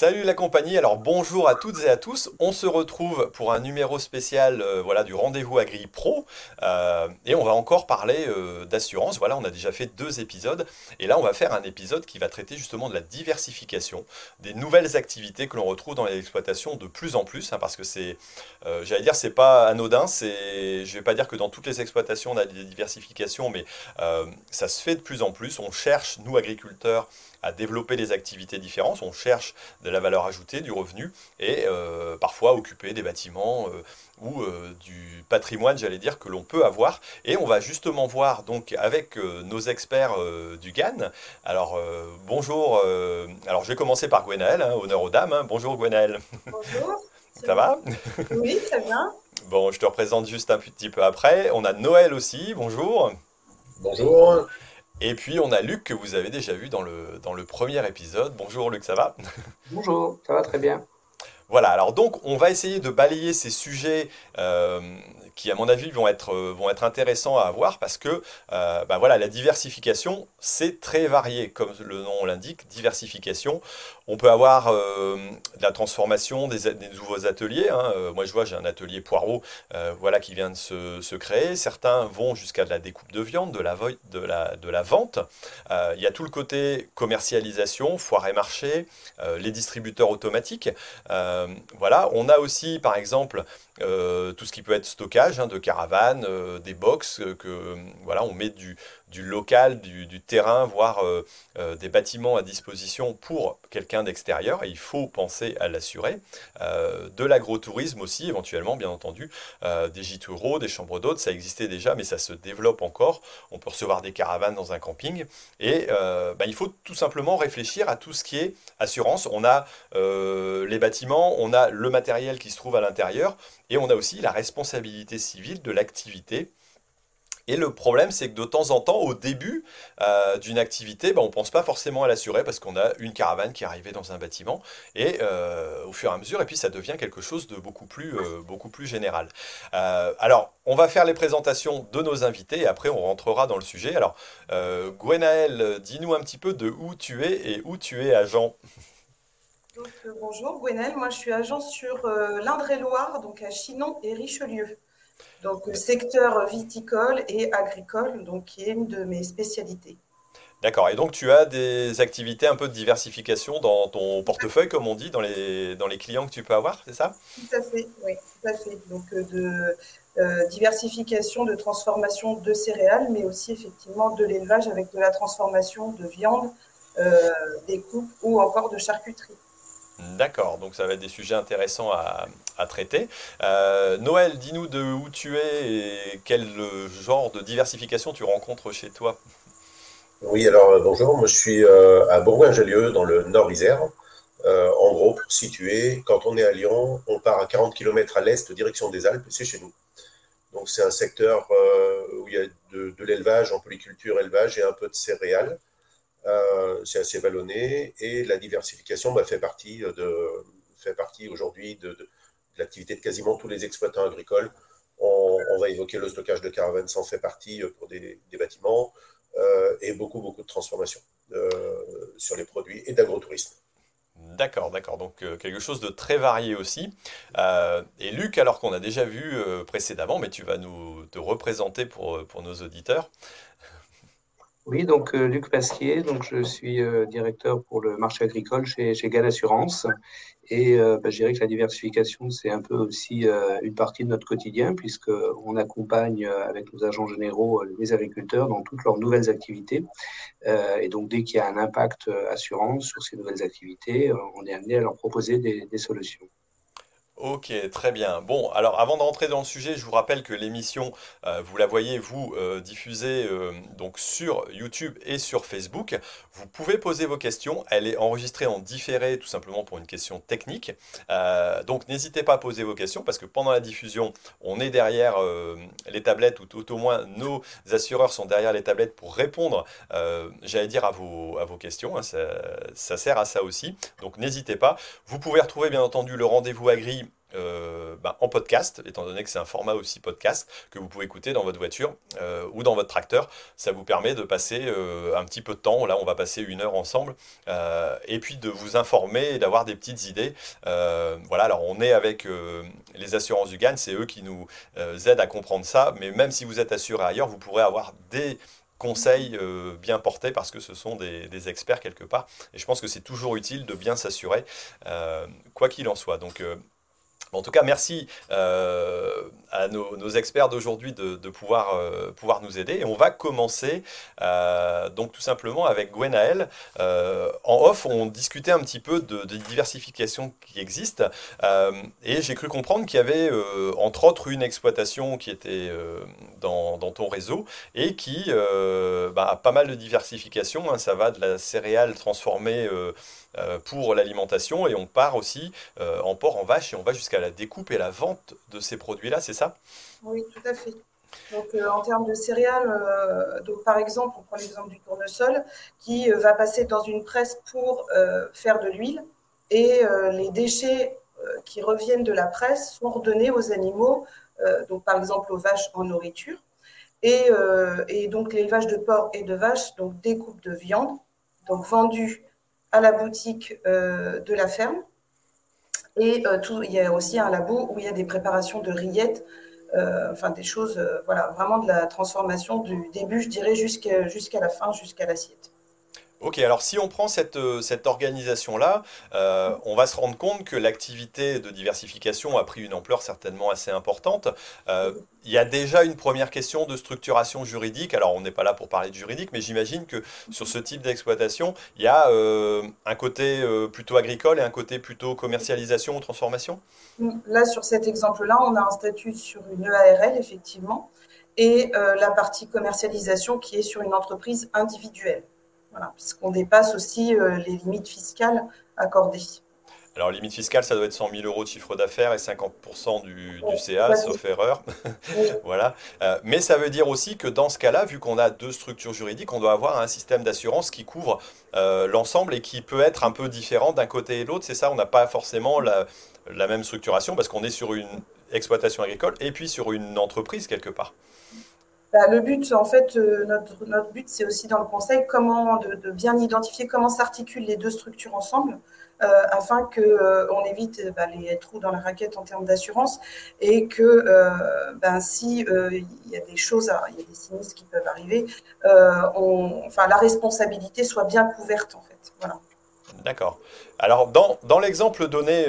Salut la compagnie, alors bonjour à toutes et à tous. On se retrouve pour un numéro spécial euh, voilà, du rendez-vous Agri Pro euh, et on va encore parler euh, d'assurance. Voilà, on a déjà fait deux épisodes et là on va faire un épisode qui va traiter justement de la diversification, des nouvelles activités que l'on retrouve dans les exploitations de plus en plus hein, parce que c'est, j'allais dire, c'est pas anodin, c'est, je vais pas dire que dans toutes les exploitations on a des diversifications, mais ça se fait de plus en plus. On cherche, nous agriculteurs, à développer des activités différentes. On cherche de la valeur ajoutée, du revenu, et euh, parfois occuper des bâtiments euh, ou euh, du patrimoine, j'allais dire, que l'on peut avoir. Et on va justement voir donc avec nos experts du GAN. Alors bonjour, alors je vais commencer par Gwenaël, hein, honneur aux dames. Hein. Bonjour Gwenaël. Bonjour. Ça va? Oui, très bien. Bon, je te représente juste un petit peu après. On a Noël aussi, bonjour. Bonjour. Et puis on a Luc que vous avez déjà vu dans le, dans le premier épisode. Bonjour Luc, ça va? Bonjour, ça va très bien. Voilà, alors donc on va essayer de balayer ces sujets euh, qui, à mon avis, vont être, euh, vont être intéressants à avoir parce que euh, bah voilà, la diversification, c'est très varié, comme le nom l'indique, diversification. On peut avoir euh, de la transformation des, nouveaux ateliers. Hein. moi, je vois, j'ai un atelier poireau voilà, qui vient de se, créer. Certains vont jusqu'à de la découpe de viande, de la, vente. il y a tout le côté commercialisation, foire et marché, les distributeurs automatiques. voilà, on a aussi, par exemple, tout ce qui peut être stockage hein, de caravanes, des box, que voilà, on met du, du local, du, terrain, voire euh, euh, des bâtiments à disposition pour quelqu'un d'extérieur. Et il faut penser à l'assurer. Euh, de l'agrotourisme aussi, éventuellement, bien entendu. des gîtes ruraux, des chambres d'hôtes, ça existait déjà, mais ça se développe encore. On peut recevoir des caravanes dans un camping. Et bah, il faut tout simplement réfléchir à tout ce qui est assurance. On a les bâtiments, on a le matériel qui se trouve à l'intérieur, et on a aussi la responsabilité civile de l'activité et le problème, c'est que de temps en temps, au début euh, d'une activité, ben, on ne pense pas forcément à l'assurer parce qu'on a une caravane qui est arrivée dans un bâtiment. Et euh, au fur et à mesure, et puis ça devient quelque chose de beaucoup plus, euh, beaucoup plus général. alors, on va faire les présentations de nos invités et après on rentrera dans le sujet. Alors, Gwenaël, dis-nous un petit peu de où tu es et où tu es agent. bonjour Gwenaël, moi je suis agent sur l'Indre-et-Loire, donc à Chinon et Richelieu. Donc, secteur viticole et agricole, donc, qui est une de mes spécialités. D'accord. Et donc, tu as des activités un peu de diversification dans ton portefeuille, comme on dit, dans les, dans les clients que tu peux avoir, c'est ça? Tout à fait, oui, tout à fait. Donc, euh, de euh, diversification, de transformation de céréales, mais aussi effectivement de l'élevage avec de la transformation de viande, euh, des coupes ou encore de charcuterie. D'accord, donc ça va être des sujets intéressants à, traiter. Euh, Noël, dis-nous de où tu es et quel genre de diversification tu rencontres chez toi. Oui, alors euh, bonjour, je suis euh, à Bourgoin-Jallieu dans le Nord-Isère. en gros, pour situer, quand on est à Lyon, on part à 40 km à l'est, direction des Alpes, et c'est chez nous. Donc c'est un secteur où il y a de, l'élevage en polyculture, élevage et un peu de céréales. C'est assez vallonné et la diversification bah, fait partie aujourd'hui de, l'activité de quasiment tous les exploitants agricoles. On, va évoquer le stockage de caravanes, ça en fait partie euh, pour des, bâtiments euh, et beaucoup, beaucoup de transformations sur les produits et d'agrotourisme. D'accord, d'accord. Donc quelque chose de très varié aussi. et Luc, alors qu'on a déjà vu précédemment, mais tu vas nous te représenter pour, pour nos auditeurs. Oui, donc euh, Luc Pasquier, donc je suis euh, directeur pour le marché agricole chez, chez Assurance. Et euh, bah, je dirais que la diversification, c'est un peu aussi une partie de notre quotidien, puisqu'on accompagne avec nos agents généraux les agriculteurs dans toutes leurs nouvelles activités. et donc, dès qu'il y a un impact assurance sur ces nouvelles activités, on est amené à leur proposer des solutions. Ok, très bien. Bon, alors avant d'entrer dans le sujet, je vous rappelle que l'émission, euh, vous la voyez, vous euh, diffusez euh, donc sur YouTube et sur Facebook. Vous pouvez poser vos questions. Elle est enregistrée en différé, tout simplement pour une question technique. donc n'hésitez pas à poser vos questions parce que pendant la diffusion, on est derrière les tablettes ou tout au moins nos assureurs sont derrière les tablettes pour répondre, j'allais dire à vos à vos questions. Hein. ça, ça, sert à ça aussi. Donc n'hésitez pas. Vous pouvez retrouver bien entendu le rendez-vous agri euh, ben, en podcast, étant donné que c'est un format aussi podcast que vous pouvez écouter dans votre voiture euh, ou dans votre tracteur. Ça vous permet de passer euh, un petit peu de temps. Là, on va passer une heure ensemble. et puis de vous informer et d'avoir des petites idées. voilà, alors on est avec les assurances du GAN, c'est eux qui nous aident à comprendre ça. Mais même si vous êtes assuré ailleurs, vous pourrez avoir des conseils bien portés parce que ce sont des, experts quelque part. Et je pense que c'est toujours utile de bien s'assurer, quoi qu'il en soit. Donc, en tout cas, merci euh, à nos, experts d'aujourd'hui de, pouvoir, euh, pouvoir nous aider. Et on va commencer euh, donc tout simplement avec Gwenaël. en off, on discutait un petit peu de, diversification qui existe. et j'ai cru comprendre qu'il y avait entre autres une exploitation qui était dans, ton réseau et qui bah, a pas mal de diversification. Hein. ça va de la céréale transformée pour l'alimentation et on part aussi euh, en porc, en vache et on va jusqu'à la découpe et la vente de ces produits-là, c'est ça? Oui, tout à fait. Donc, euh, en termes de céréales, donc, par exemple, on prend l'exemple du tournesol qui va passer dans une presse pour faire de l'huile et les déchets qui reviennent de la presse sont redonnés aux animaux, donc par exemple aux vaches en nourriture. Et, et donc l'élevage de porc et de vaches, donc découpe de viande, donc vendue à la boutique euh, de la ferme. Et euh, tout, il y a aussi un labo où il y a des préparations de rillettes, euh, enfin des choses, voilà, vraiment de la transformation du début, je dirais, jusqu'à jusqu'à la fin, jusqu'à l'assiette. Ok, alors si on prend cette, cette organisation-là, on va se rendre compte que l'activité de diversification a pris une ampleur certainement assez importante. Il y a déjà une première question de structuration juridique. Alors, on n'est pas là pour parler de juridique, mais j'imagine que sur ce type d'exploitation, il y a euh, un côté euh, plutôt agricole et un côté plutôt commercialisation ou transformation? Là, sur cet exemple-là, on a un statut sur une EARL, effectivement, et euh, la partie commercialisation qui est sur une entreprise individuelle, voilà, puisqu'on dépasse aussi les limites fiscales accordées. Alors, limite fiscale, ça doit être 100 000 euros de chiffre d'affaires et 50% du, CA, sauf erreur. voilà. Euh, mais ça veut dire aussi que dans ce cas-là, vu qu'on a deux structures juridiques, on doit avoir un système d'assurance qui couvre euh, l'ensemble et qui peut être un peu différent d'un côté et de l'autre. C'est ça, on n'a pas forcément la, même structuration parce qu'on est sur une exploitation agricole et puis sur une entreprise quelque part. Bah, le but, en fait, euh, notre, notre but, c'est aussi dans le conseil comment de bien identifier comment s'articulent les deux structures ensemble euh, afin qu'on euh, évite bah, les trous dans la raquette en termes d'assurance et que euh, ben, si il y a des choses, il y a des sinistres qui peuvent arriver, on, enfin, la responsabilité soit bien couverte en fait. Voilà. D'accord. Alors dans, dans l'exemple donné,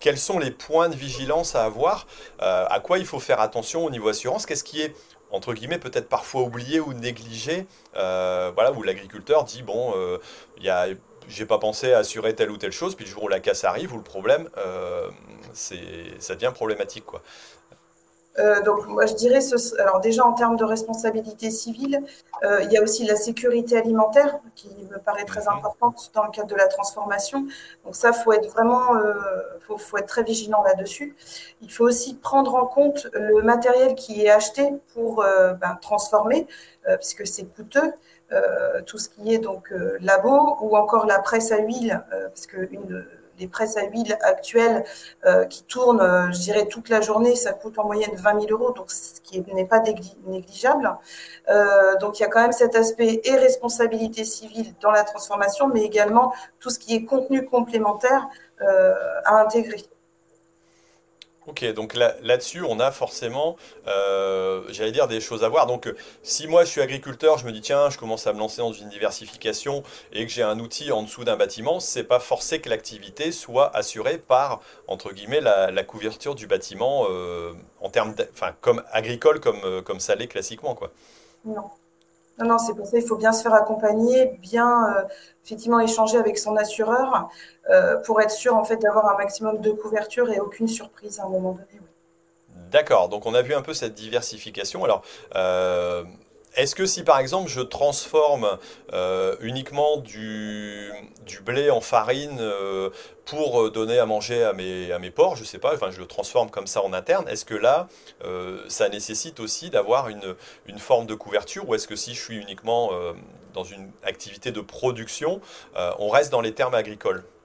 quels sont les points de vigilance à avoir À quoi il faut faire attention au niveau assurance? Qu'est-ce qui est entre guillemets peut-être parfois oublié ou négligé? Voilà, où l'agriculteur dit bon, j'ai pas pensé à assurer telle ou telle chose, puis le jour où la casse arrive, ou le problème, euh, ça devient problématique. Quoi. Euh, donc, moi, je dirais, ce, alors déjà en termes de responsabilité civile, euh, il y a aussi la sécurité alimentaire qui me paraît très mhm. importante dans le cadre de la transformation. Donc ça, faut être vraiment, euh, faut, faut, être très vigilant là-dessus. Il faut aussi prendre en compte le matériel qui est acheté pour ben, transformer, puisque c'est coûteux. Tout ce qui est donc labo ou encore la presse à huile, parce que une, les presses à huile actuelles qui tournent, je dirais, toute la journée, ça coûte en moyenne 20 000 euros, donc ce qui n'est pas négligeable. donc il y a quand même cet aspect et responsabilité civile dans la transformation, mais également tout ce qui est contenu complémentaire à intégrer. Ok, donc là-dessus, on a forcément, euh, j'allais dire, des choses à voir. Donc, si moi je suis agriculteur, je me dis, tiens, je commence à me lancer dans une diversification et que j'ai un outil en dessous d'un bâtiment, c'est pas forcé que l'activité soit assurée par, entre guillemets, la, couverture du bâtiment euh, en termes, enfin, comme agricole, comme, euh, comme ça classiquement, quoi. Non. Non, non, c'est pour ça qu'il faut bien se faire accompagner, bien euh, effectivement échanger avec son assureur euh, pour être sûr en fait d'avoir un maximum de couverture et aucune surprise à un moment donné. D'accord, donc on a vu un peu cette diversification. Alors, euh, est-ce que si par exemple je transforme euh, uniquement du, blé en farine euh, pour donner à manger à mes, porcs, je ne sais pas, enfin je le transforme comme ça en interne, est-ce que là euh, ça nécessite aussi d'avoir une, forme de couverture ou est-ce que si je suis uniquement dans une activité de production, on reste dans les termes agricoles? Euh,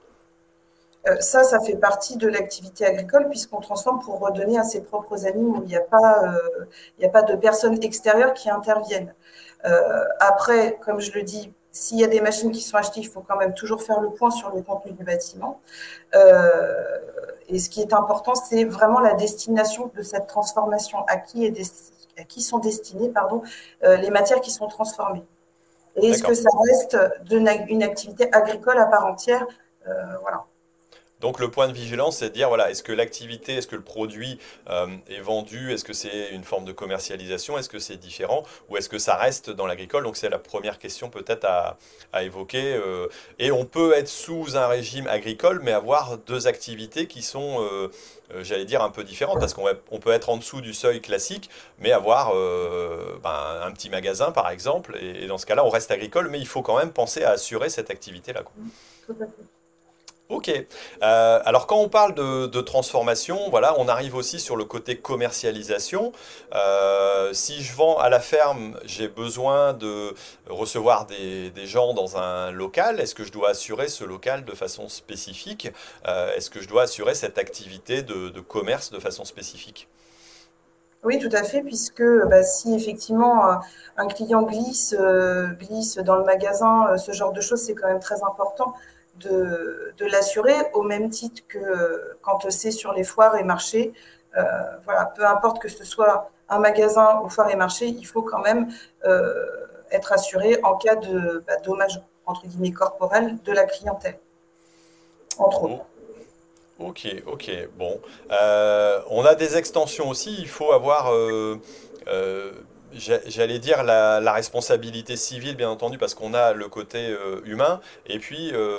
ça, ça fait partie de l'activité agricole puisqu'on transforme pour redonner à ses propres animaux. Il n'y a, pas, euh, il a pas de personnes extérieures qui interviennent. Euh, après, comme je le dis, s'il y a des machines qui sont achetées, il faut quand même toujours faire le point sur le contenu du bâtiment. et ce qui est important, c'est vraiment la destination de cette transformation. À qui, est à qui sont destinées pardon, les matières qui sont transformées Et est-ce que ça reste une activité agricole à part entière? Voilà. Donc le point de vigilance, c'est de dire, voilà, est-ce que l'activité, est-ce que le produit euh, est vendu, est-ce que c'est une forme de commercialisation, est-ce que c'est différent, ou est-ce que ça reste dans l'agricole? Donc c'est la première question peut-être à, évoquer. Euh. et on peut être sous un régime agricole, mais avoir deux activités qui sont... Euh, j'allais dire un peu différentes parce qu'on peut être en dessous du seuil classique, mais avoir ben, un petit magasin par exemple, et, dans ce cas-là, on reste agricole, mais il faut quand même penser à assurer cette activité-là. Tout à fait. Ok. Euh, alors quand on parle de, transformation, voilà, on arrive aussi sur le côté commercialisation. Euh, si je vends à la ferme, j'ai besoin de recevoir des, gens dans un local. Est-ce que je dois assurer ce local de façon spécifique? Euh, Est-ce que je dois assurer cette activité de, commerce de façon spécifique? Oui, tout à fait, puisque bah, si effectivement un client glisse, glisse dans le magasin, ce genre de choses, c'est quand même très important de, l'assurer au même titre que quand c'est sur les foires et marchés. Euh, voilà, peu importe que ce soit un magasin ou foire et marché, il faut quand même euh, être assuré en cas de bah, dommage entre guillemets corporel de la clientèle, entre autres. Ok, ok, bon. Euh, on a des extensions aussi, il faut avoir J'allais dire la, responsabilité civile, bien entendu, parce qu'on a le côté euh, humain, et puis, euh,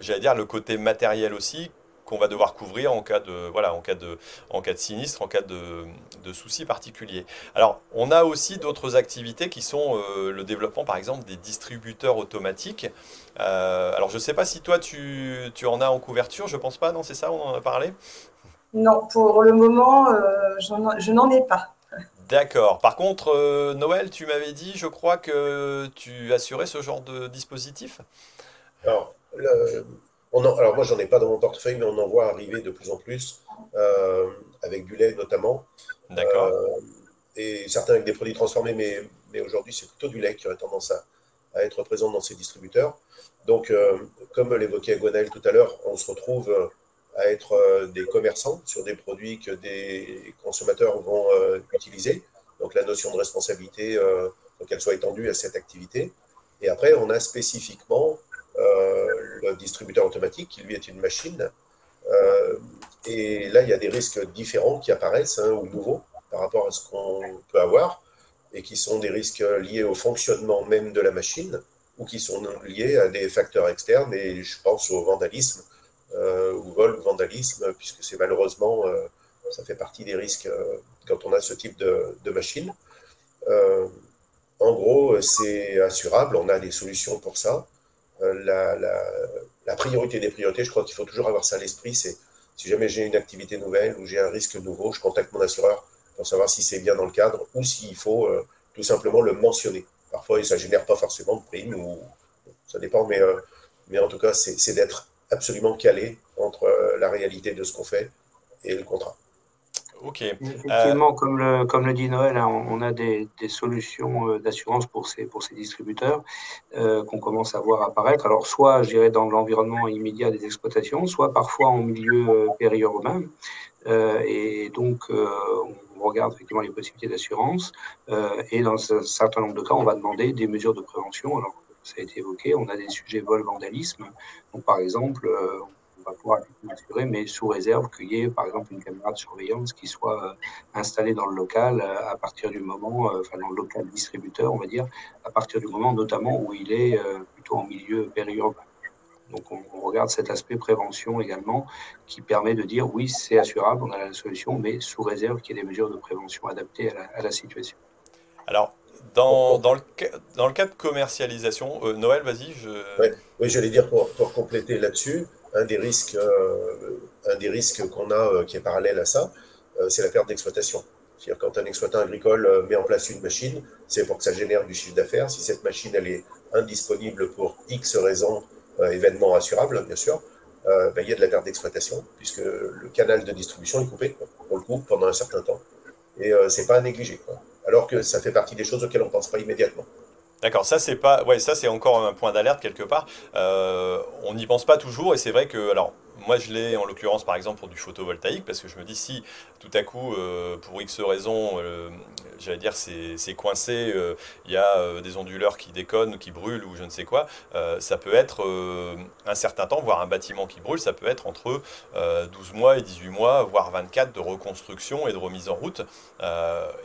j'allais dire le côté matériel aussi, qu'on va devoir couvrir en cas de, voilà, en cas de, en cas de sinistre, en cas de, de soucis particuliers. Alors, on a aussi d'autres activités qui sont euh, le développement, par exemple, des distributeurs automatiques. alors, je ne sais pas si toi, tu, tu, en as en couverture, je pense pas, non, c'est ça, on en a parlé? Non, pour le moment, je n'en ai pas. D'accord. Par contre, euh, Noël, tu m'avais dit, je crois que tu assurais ce genre de dispositif? Alors, alors moi, j'en ai pas dans mon portefeuille, mais on en voit arriver de plus en plus, euh, avec du lait notamment. D'accord. Euh, et certains avec des produits transformés, mais, mais aujourd'hui, c'est plutôt du lait qui aurait tendance à, à, être présent dans ces distributeurs. Donc, comme l'évoquait Gwenaël tout à l'heure, on se retrouve à être euh, des commerçants sur des produits que des consommateurs vont euh, utiliser. Donc la notion de responsabilité, euh, qu'elle soit étendue à cette activité. Et après, on a spécifiquement le distributeur automatique qui lui est une machine. et là, il y a des risques différents qui apparaissent hein, ou nouveaux par rapport à ce qu'on peut avoir et qui sont des risques liés au fonctionnement même de la machine ou qui sont liés à des facteurs externes. Et je pense au vandalisme ou vol ou vandalisme, puisque c'est malheureusement, euh, ça fait partie des risques euh, quand on a ce type de, machine. en gros, c'est assurable, on a des solutions pour ça. La, la, priorité des priorités, je crois qu'il faut toujours avoir ça à l'esprit, c'est si jamais j'ai une activité nouvelle ou j'ai un risque nouveau, je contacte mon assureur pour savoir si c'est bien dans le cadre ou s'il faut tout simplement le mentionner. Parfois, ça ne génère pas forcément de prime, ou ça dépend, mais, mais en tout cas, c'est d'être absolument calé entre euh, la réalité de ce qu'on fait et le contrat. Ok. Effectivement, euh, comme, le, comme le dit Noël, hein, on a des, des solutions euh, d'assurance pour ces, pour ces distributeurs qu'on commence à voir apparaître. Alors, soit, je dirais, dans l'environnement immédiat des exploitations, soit parfois en milieu périurbain. et donc, on regarde effectivement les possibilités d'assurance. et dans un certain nombre de cas, on va demander des mesures de prévention. Alors, ça a été évoqué. On a des sujets vol-vandalisme. Donc, par exemple, euh, on va pouvoir assurer, mais sous réserve qu'il y ait, par exemple, une caméra de surveillance qui soit euh, installée dans le local euh, à partir du moment, dans le local distributeur, on va dire, à partir du moment notamment où il est plutôt en milieu périurbain. Donc, on, regarde cet aspect prévention également qui permet de dire oui, c'est assurable, on a la solution, mais sous réserve qu'il y ait des mesures de prévention adaptées à la, à la situation. Alors, dans, dans, le, dans le cas de commercialisation, euh, Noël, vas-y. Je... Oui, j'allais dire pour, pour compléter là-dessus, un des risques, euh, un des risques qu'on a euh, qui est parallèle à ça, c'est la perte d'exploitation. C'est-à-dire quand un exploitant agricole met en place une machine, c'est pour que ça génère du chiffre d'affaires. Si cette machine elle est indisponible pour X raisons, événements assurables, bien sûr, ben, il y a de la perte d'exploitation, puisque le canal de distribution est coupé, on le coupe pendant un certain temps, et ce n'est pas à négliger. Alors que ça fait partie des choses auxquelles on ne pense pas immédiatement. D'accord, ça c'est pas, ouais, ça c'est encore un point d'alerte quelque part. on n'y pense pas toujours et c'est vrai que, alors moi, je l'ai en l'occurrence, par exemple, pour du photovoltaïque, parce que je me dis si tout à coup, euh, pour X raisons, euh, j'allais dire, c'est coincé, euh, il y a des onduleurs qui déconnent, qui brûlent ou je ne sais quoi, ça peut être un certain temps, voire un bâtiment qui brûle, ça peut être entre 12 mois et 18 mois, voire 24 de reconstruction et de remise en route.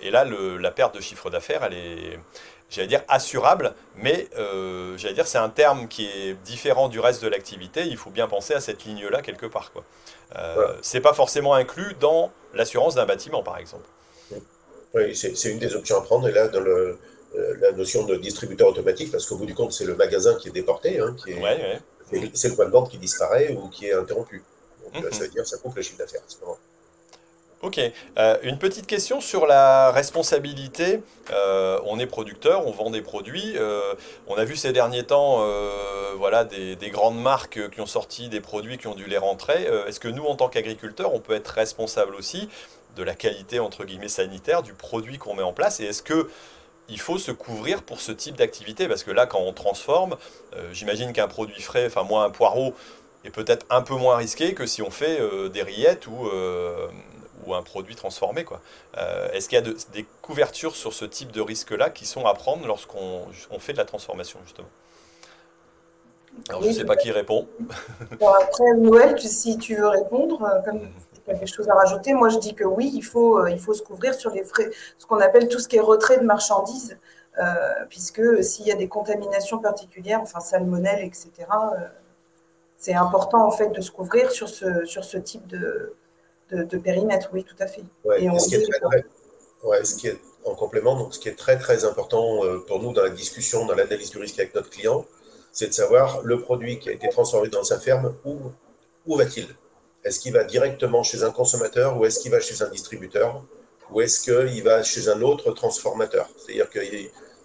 et là, la perte de chiffre d'affaires, elle est j'allais dire assurable, mais euh, j'allais dire c'est un terme qui est différent du reste de l'activité. Il faut bien penser à cette ligne-là quelque part. Quoi. Euh, C'est pas forcément inclus dans l'assurance d'un bâtiment, par exemple. Oui, c'est une des options à prendre. Et là, dans le, euh, la notion de distributeur automatique, parce qu'au bout du compte, c'est le magasin qui est déporté, hein, qui est, c'est le point de vente qui disparaît ou qui est interrompu. Donc, mhm. ça veut dire que ça coupe le chiffre d'affaires. Ok. Euh, une petite question sur la responsabilité. Euh, on est producteur, on vend des produits. Euh, on a vu ces derniers temps voilà, des, grandes marques qui ont sorti des produits qui ont dû les rentrer. Est-ce que nous, en tant qu'agriculteurs, on peut être responsable aussi de la qualité entre guillemets sanitaire du produit qu'on met en place? Et est-ce que il faut se couvrir pour ce type d'activité? Parce que là, quand on transforme, j'imagine qu'un produit frais, enfin moi un poireau, est peut-être un peu moins risqué que si on fait des rillettes ou ou un produit transformé. Quoi. Euh, est-ce qu'il y a des couvertures sur ce type de risque-là qui sont à prendre lorsqu'on fait de la transformation, justement? Alors, je ne sais pas qui répond. après, Noël, si tu veux répondre, euh, comme tu as des choses à rajouter, moi je dis que oui, il faut, euh, il faut se couvrir sur les frais, ce qu'on appelle tout ce qui est retrait de marchandises, puisque s'il y a des contaminations particulières, enfin salmonelle, etc., c'est important en fait de se couvrir sur ce, sur ce type de, de, périmètre, oui, tout à fait. ce, qui est très, ce qui est en complément, donc ce qui est très très important euh, pour nous dans la discussion, dans l'analyse du risque avec notre client, c'est de savoir le produit qui a été transformé dans sa ferme, où, où va-t-il? Est-ce qu'il va directement chez un consommateur ou est-ce qu'il va chez un distributeur ou est-ce qu'il va chez un autre transformateur? C'est-à-dire que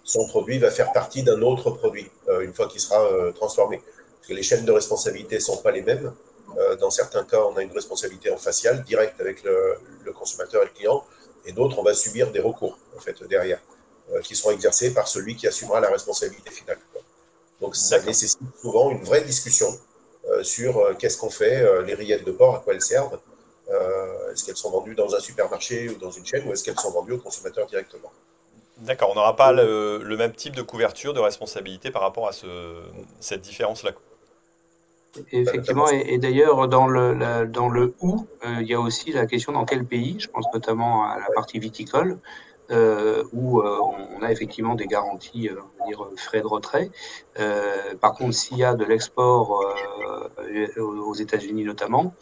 son produit va faire partie d'un autre produit euh, une fois qu'il sera euh, transformé. Parce que les chaînes de responsabilité ne sont pas les mêmes. Euh, dans certains cas, on a une responsabilité en facial, directe avec le, consommateur et le client, et d'autres, on va subir des recours, en fait, derrière, euh, qui seront exercés par celui qui assumera la responsabilité finale. Donc, ça nécessite souvent une vraie discussion euh, sur qu'est-ce qu'on fait, les rillettes de porc, à quoi elles servent, est-ce qu'elles sont vendues dans un supermarché ou dans une chaîne, ou est-ce qu'elles sont vendues au consommateur directement. D'accord, on n'aura pas le, même type de couverture de responsabilité par rapport à cette différence-là. Effectivement, et, d'ailleurs, dans le, dans le où, euh, il y a aussi la question dans quel pays, je pense notamment à la partie viticole, euh, où euh, on a effectivement des garanties, on va dire, frais de retrait. par contre, s'il y a de l'export aux États-Unis notamment,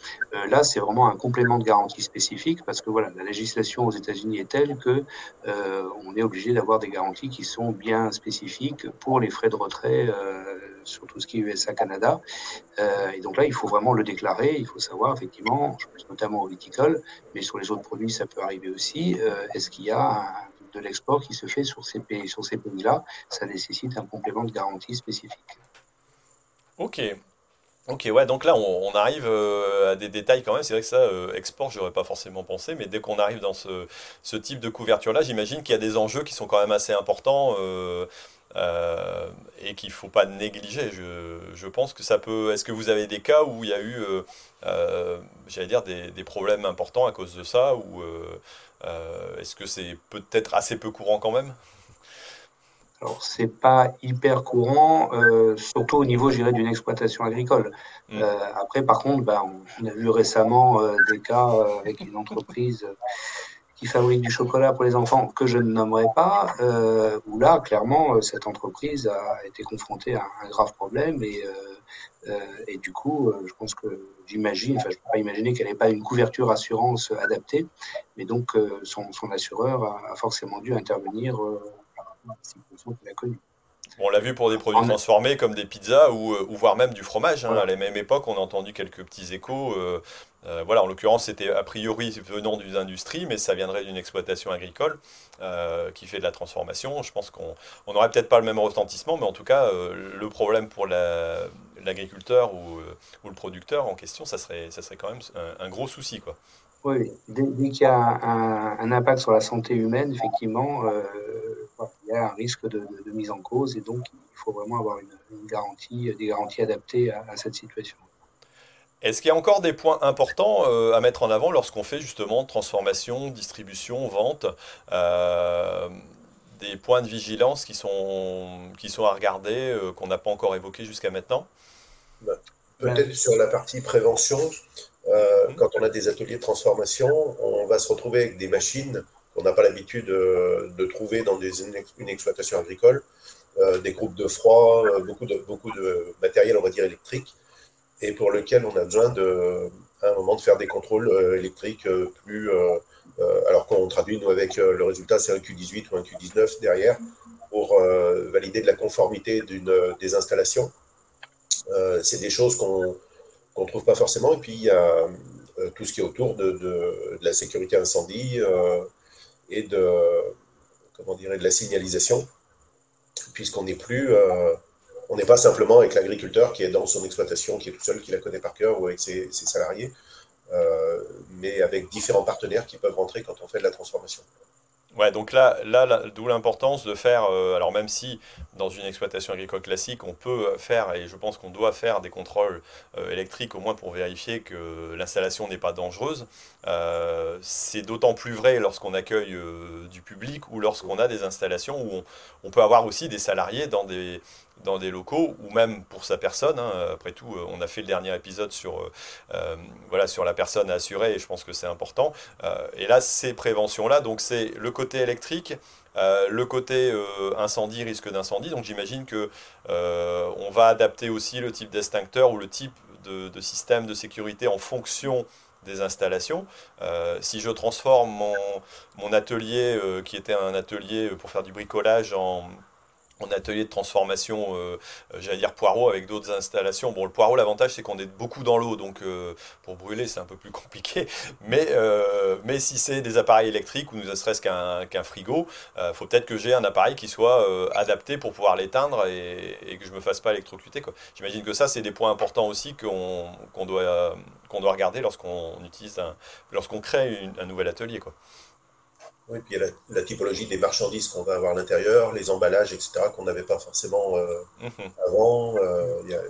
là, c'est vraiment un complément de garantie spécifique parce que voilà, la législation aux États-Unis est telle que on est obligé d'avoir des garanties qui sont bien spécifiques pour les frais de retrait sur tout ce qui est USA-Canada. Euh, et donc là, il faut vraiment le déclarer. Il faut savoir, effectivement, je pense notamment au viticole, mais sur les autres produits, ça peut arriver aussi. Euh, est-ce qu'il y a de l'export qui se fait sur ces pays, sur ces pays-là? Ça nécessite un complément de garantie spécifique. Ok. Ok, ouais, donc là on, arrive euh, à des détails quand même. C'est vrai que ça, euh, export, j'aurais pas forcément pensé, mais dès qu'on arrive dans ce, type de couverture-là, j'imagine qu'il y a des enjeux qui sont quand même assez importants. Et qu'il ne faut pas négliger. Je, je, pense que ça peut. Est-ce que vous avez des cas où il y a eu, euh, euh, j'allais dire, des, des, problèmes importants à cause de ça Ou est-ce que c'est peut-être assez peu courant quand même? Alors, c'est pas hyper courant, surtout au niveau, je dirais, d'une exploitation agricole. Mm. après, par contre, bah, on, a vu récemment des cas avec une entreprise qui fabrique du chocolat pour les enfants que je ne nommerai pas, euh, où là, clairement, euh, cette entreprise a été confrontée à un grave problème et, euh, et du coup, je pense que j'imagine, enfin, je ne peux pas imaginer qu'elle n'ait pas une couverture assurance adaptée, mais donc son, son assureur a, forcément dû intervenir à la situation qu'il a connue. On l'a vu pour des produits transformés comme des pizzas ou, ou voire même du fromage. Hein. À la même époque, on a entendu quelques petits échos. Euh, voilà, en l'occurrence, c'était a priori venant d'une industrie, mais ça viendrait d'une exploitation agricole euh, qui fait de la transformation. Je pense qu'on n'aurait peut-être pas le même retentissement, mais en tout cas, euh, le problème pour l'agriculteur ou, le producteur en question, ça serait, ça serait quand même un, gros souci. Quoi. Oui, dès, qu'il y a un, impact sur la santé humaine, effectivement, il y a un risque de, mise en cause et donc il faut vraiment avoir une, garantie, des garanties adaptées à cette situation. Est-ce qu'il y a encore des points importants euh, à mettre en avant lorsqu'on fait justement transformation, distribution, vente euh, Des points de vigilance qui sont, qui sont à regarder, euh, qu'on n'a pas encore évoqués jusqu'à maintenant? Bah, Peut-être sur la partie prévention, mmh. quand on a des ateliers de transformation, on va se retrouver avec des machines qu'on n'a pas l'habitude de, trouver dans des, une exploitation agricole, des groupes de froid, beaucoup, de, beaucoup de matériel, on va dire, électrique et pour lequel on a besoin de, à un moment de faire des contrôles euh, électriques euh, plus. Euh, alors qu'on traduit nous avec le résultat, c'est un Q18 ou un Q19 derrière pour valider de la conformité des installations. c'est des choses qu'on ne trouve pas forcément. Et puis il y a tout ce qui est autour de, de, la sécurité incendie et de, comment de la signalisation, puisqu'on n'est plus on n'est pas simplement avec l'agriculteur qui est dans son exploitation, qui est tout seul, qui la connaît par cœur, ou avec ses, salariés, euh, mais avec différents partenaires qui peuvent rentrer quand on fait de la transformation. Ouais, donc là, là, d'où l'importance de faire, euh, alors même si dans une exploitation agricole classique, on peut faire, et je pense qu'on doit faire des contrôles euh, électriques au moins pour vérifier que l'installation n'est pas dangereuse, euh, c'est d'autant plus vrai lorsqu'on accueille du public ou lorsqu'on a des installations où on, peut avoir aussi des salariés dans des, dans des locaux ou même pour sa personne. Hein. Après tout, on a fait le dernier épisode sur, voilà, sur la personne assurée et je pense que c'est important. et là, ces préventions-là, donc c'est le côté électrique, euh, le côté euh, incendie, risque d'incendie. Donc j'imagine que euh, on va adapter aussi le type d'extincteur ou le type de, système de sécurité en fonction des installations. si je transforme mon, mon atelier, qui était un atelier pour faire du bricolage en atelier de transformation, euh, euh, j'allais dire poireau avec d'autres installations. Bon, le poireau, l'avantage, c'est qu'on est beaucoup dans l'eau, donc euh, pour brûler, c'est un peu plus compliqué. Mais, mais si c'est des appareils électriques ou ne serait-ce qu'un frigo, faut peut-être que j'ai un appareil qui soit adapté pour pouvoir l'éteindre et, que je ne me fasse pas électrocuter. J'imagine que ça, c'est des points importants aussi qu'on doit, regarder lorsqu'on utilise, lorsqu'on crée un nouvel atelier. Oui, puis il y a la, typologie des marchandises qu'on va avoir à l'intérieur, les emballages, etc., qu'on n'avait pas forcément euh, mhm. avant. Euh, il, y a,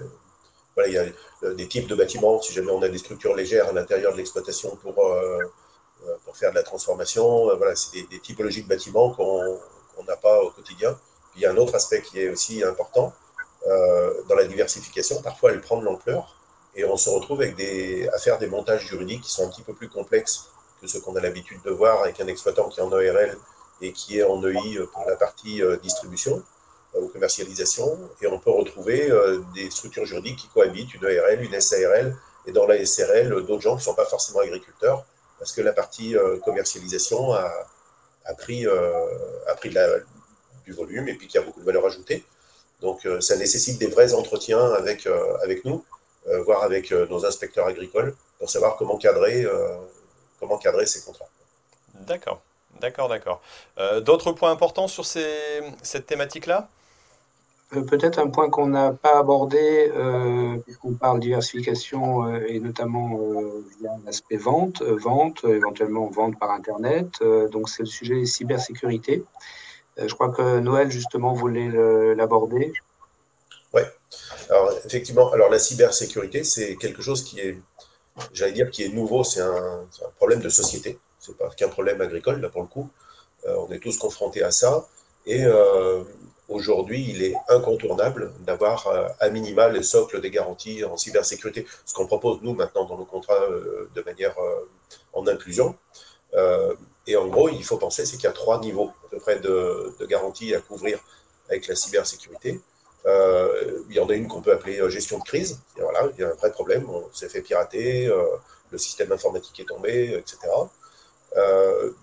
voilà, il y a euh, des types de bâtiments, si jamais on a des structures légères à l'intérieur de l'exploitation pour, pour faire de la transformation. voilà, c'est des, typologies de bâtiments qu'on n'a pas au quotidien. Puis il y a un autre aspect qui est aussi important dans la diversification. Parfois, elle prend de l'ampleur et on se retrouve avec des, à faire des montages juridiques qui sont un petit peu plus complexes que ce qu'on a l'habitude de voir avec un exploitant qui est en ORL et qui est en EI pour la partie euh, distribution euh, ou commercialisation. Et on peut retrouver euh, des structures juridiques qui cohabitent, une ORL, une SARL, et dans la SRL, d'autres gens qui ne sont pas forcément agriculteurs, parce que la partie commercialisation a, pris, du volume et puis qu'il y a beaucoup de valeur ajoutée. Donc ça nécessite des vrais entretiens avec, avec nous, voire avec nos inspecteurs agricoles, pour savoir comment cadrer comment cadrer ces contrats. D'accord, d'accord, d'accord. Euh, d'autres points importants sur cette thématique-là? Euh, Peut-être un point qu'on n'a pas abordé, euh, puisqu'on parle diversification euh, et notamment via l'aspect vente, vente, éventuellement vente par Internet. donc c'est le sujet cybersécurité. je crois que Noël, justement, voulait l'aborder. Oui, alors effectivement, alors la cybersécurité, c'est quelque chose qui est j'allais dire, qui est nouveau, c'est un, problème de société. C'est pas qu'un problème agricole, là, pour le coup. Euh, on est tous confrontés à ça. Et euh, aujourd'hui, il est incontournable d'avoir euh, à minima les socles des garanties en cybersécurité. Ce qu'on propose, nous, maintenant, dans nos contrats de manière en inclusion. et en gros, il faut penser, c'est qu'il y a trois niveaux à peu près de garanties à couvrir avec la cybersécurité. Euh, il y en a une qu'on peut appeler euh, gestion de crise. voilà, il y a un vrai problème, on s'est fait pirater, euh, le système informatique est tombé, etc.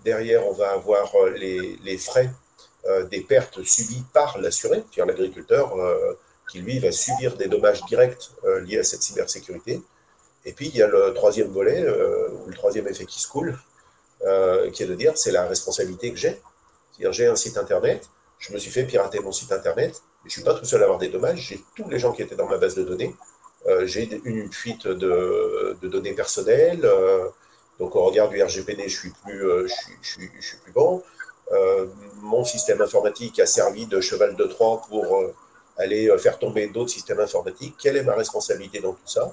derrière, on va avoir les, les, frais des pertes subies par l'assuré, c'est-à-dire l'agriculteur qui lui va subir des dommages directs liés à cette cybersécurité. Et puis il y a le troisième volet, ou le troisième effet qui se coule, qui est de dire c'est la responsabilité que j'ai. C'est-à-dire j'ai un site internet, je me suis fait pirater mon site internet, je ne suis pas tout seul à avoir des dommages, j'ai tous les gens qui étaient dans ma base de données, euh, j'ai une fuite de, données personnelles, euh, donc au regard du RGPD, je suis plus, euh, je, suis, plus bon. mon système informatique a servi de cheval de Troie pour aller faire tomber d'autres systèmes informatiques. Quelle est ma responsabilité dans tout ça?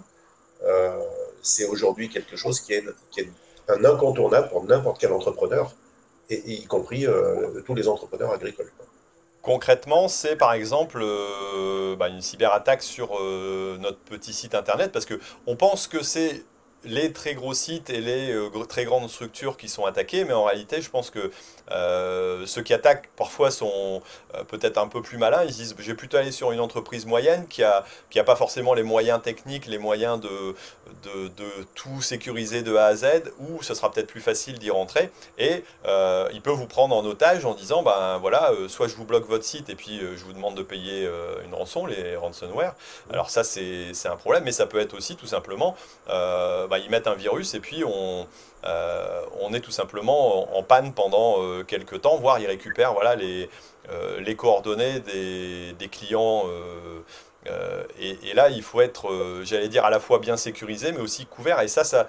C'est aujourd'hui quelque chose qui est, qui est, un incontournable pour n'importe quel entrepreneur, et, y compris tous les entrepreneurs agricoles. Concrètement, c'est par exemple euh, bah, une cyberattaque sur euh, notre petit site internet parce que on pense que c'est les très gros sites et les euh, très grandes structures qui sont attaquées, mais en réalité, je pense que ceux qui attaquent parfois sont peut-être un peu plus malins. Ils disent, j'ai plutôt aller sur une entreprise moyenne qui a, qui a pas forcément les moyens techniques, les moyens de, de, de tout sécuriser de A à Z, ou ce sera peut-être plus facile d'y rentrer. Et il peut vous prendre en otage en disant, ben voilà, soit je vous bloque votre site et puis je vous demande de payer une rançon, les ransomware. Alors ça, c'est un problème, mais ça peut être aussi tout simplement bah, ils mettent un virus et puis on, euh, on est tout simplement en, panne pendant euh, quelques temps, voire ils récupèrent voilà, les, euh, les coordonnées des, des clients. Et, et, là, il faut être, j'allais dire, à la fois bien sécurisé, mais aussi couvert. Et ça, ça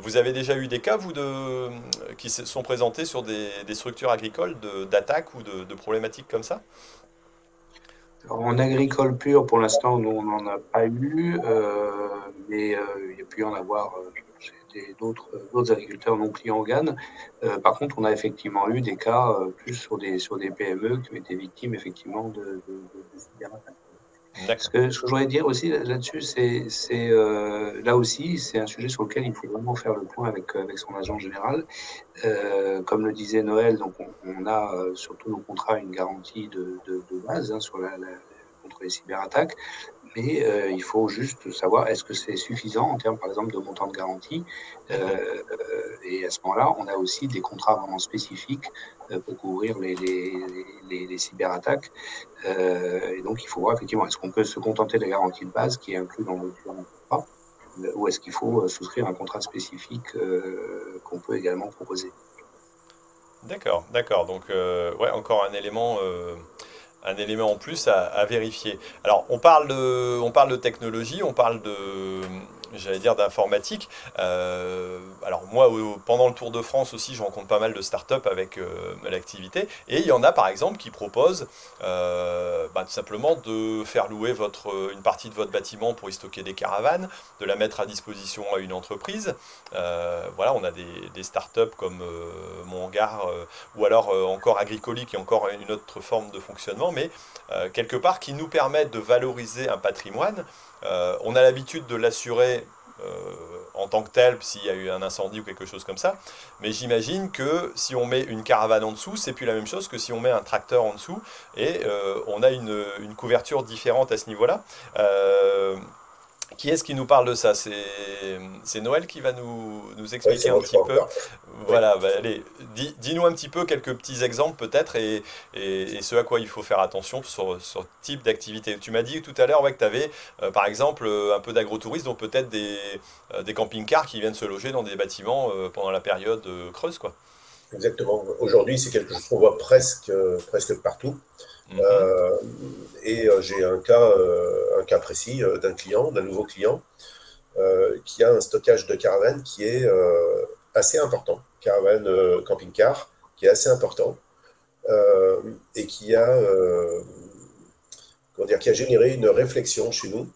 vous avez déjà eu des cas, vous, de, qui se sont présentés sur des, structures agricoles d'attaques ou de, de problématiques comme ça? En agricole pur, pour l'instant, nous, on n'en a pas eu, euh, mais euh, il y a pu en avoir euh, chez d'autres agriculteurs non clients en GAN. par contre, on a effectivement eu des cas plus sur des, sur des PME qui ont été victimes effectivement de, de, de, ce que, je voudrais dire aussi là-dessus, c'est euh, là aussi, c'est un sujet sur lequel il faut vraiment faire le point avec, avec son agent général. Euh, comme le disait Noël, donc on, a euh, sur tous nos contrats une garantie de, base hein, sur la, contre les cyberattaques mais euh, il faut juste savoir est-ce que c'est suffisant en termes, par exemple, de montant de garantie. Euh, euh, et à ce moment-là, on a aussi des contrats vraiment spécifiques pour couvrir les, les, cyberattaques. et donc, il faut voir effectivement, est-ce qu'on peut se contenter de la garantie de base qui est inclus dans le contrat, ou est-ce qu'il faut souscrire un contrat spécifique qu'on peut également proposer. D'accord, d'accord. Donc, ouais, encore un élément un élément en plus à, vérifier. Alors, on parle, de, on parle de technologie, on parle de, j'allais dire, d'informatique. Euh, alors moi, pendant le Tour de France aussi, je rencontre pas mal de startups avec euh, l'activité. Et il y en a par exemple qui proposent euh, bah, tout simplement de faire louer votre, une partie de votre bâtiment pour y stocker des caravanes, de la mettre à disposition à une entreprise. voilà, on a des, startups comme Mon Hangar ou alors encore Agricoli qui est encore une autre forme de fonctionnement, mais quelque part qui nous permettent de valoriser un patrimoine euh, on a l'habitude de l'assurer euh, en tant que tel s'il y a eu un incendie ou quelque chose comme ça. Mais j'imagine que si on met une caravane en dessous, c'est plus la même chose que si on met un tracteur en dessous et euh, on a une, couverture différente à ce niveau-là. Qui est-ce qui nous parle de ça? C'est Noël qui va nous, nous expliquer un petit peu. Voilà, bah, allez, dis-nous un petit peu quelques petits exemples peut-être et, et, ce à quoi il faut faire attention sur ce type d'activité. Tu m'as dit tout à l'heure ouais, que tu avais euh, par exemple euh, un peu d'agrotourisme, donc peut-être des, euh, des camping-cars qui viennent se loger dans des bâtiments pendant la période creuse. quoi. Exactement. Aujourd'hui, c'est quelque chose qu'on voit presque, presque partout. Euh, et euh, j'ai un cas, euh, un cas précis d'un client, d'un nouveau client, qui a un stockage de caravane qui est assez important, caravane camping-car, qui est assez important, et qui a, comment dire, qui a généré une réflexion chez nous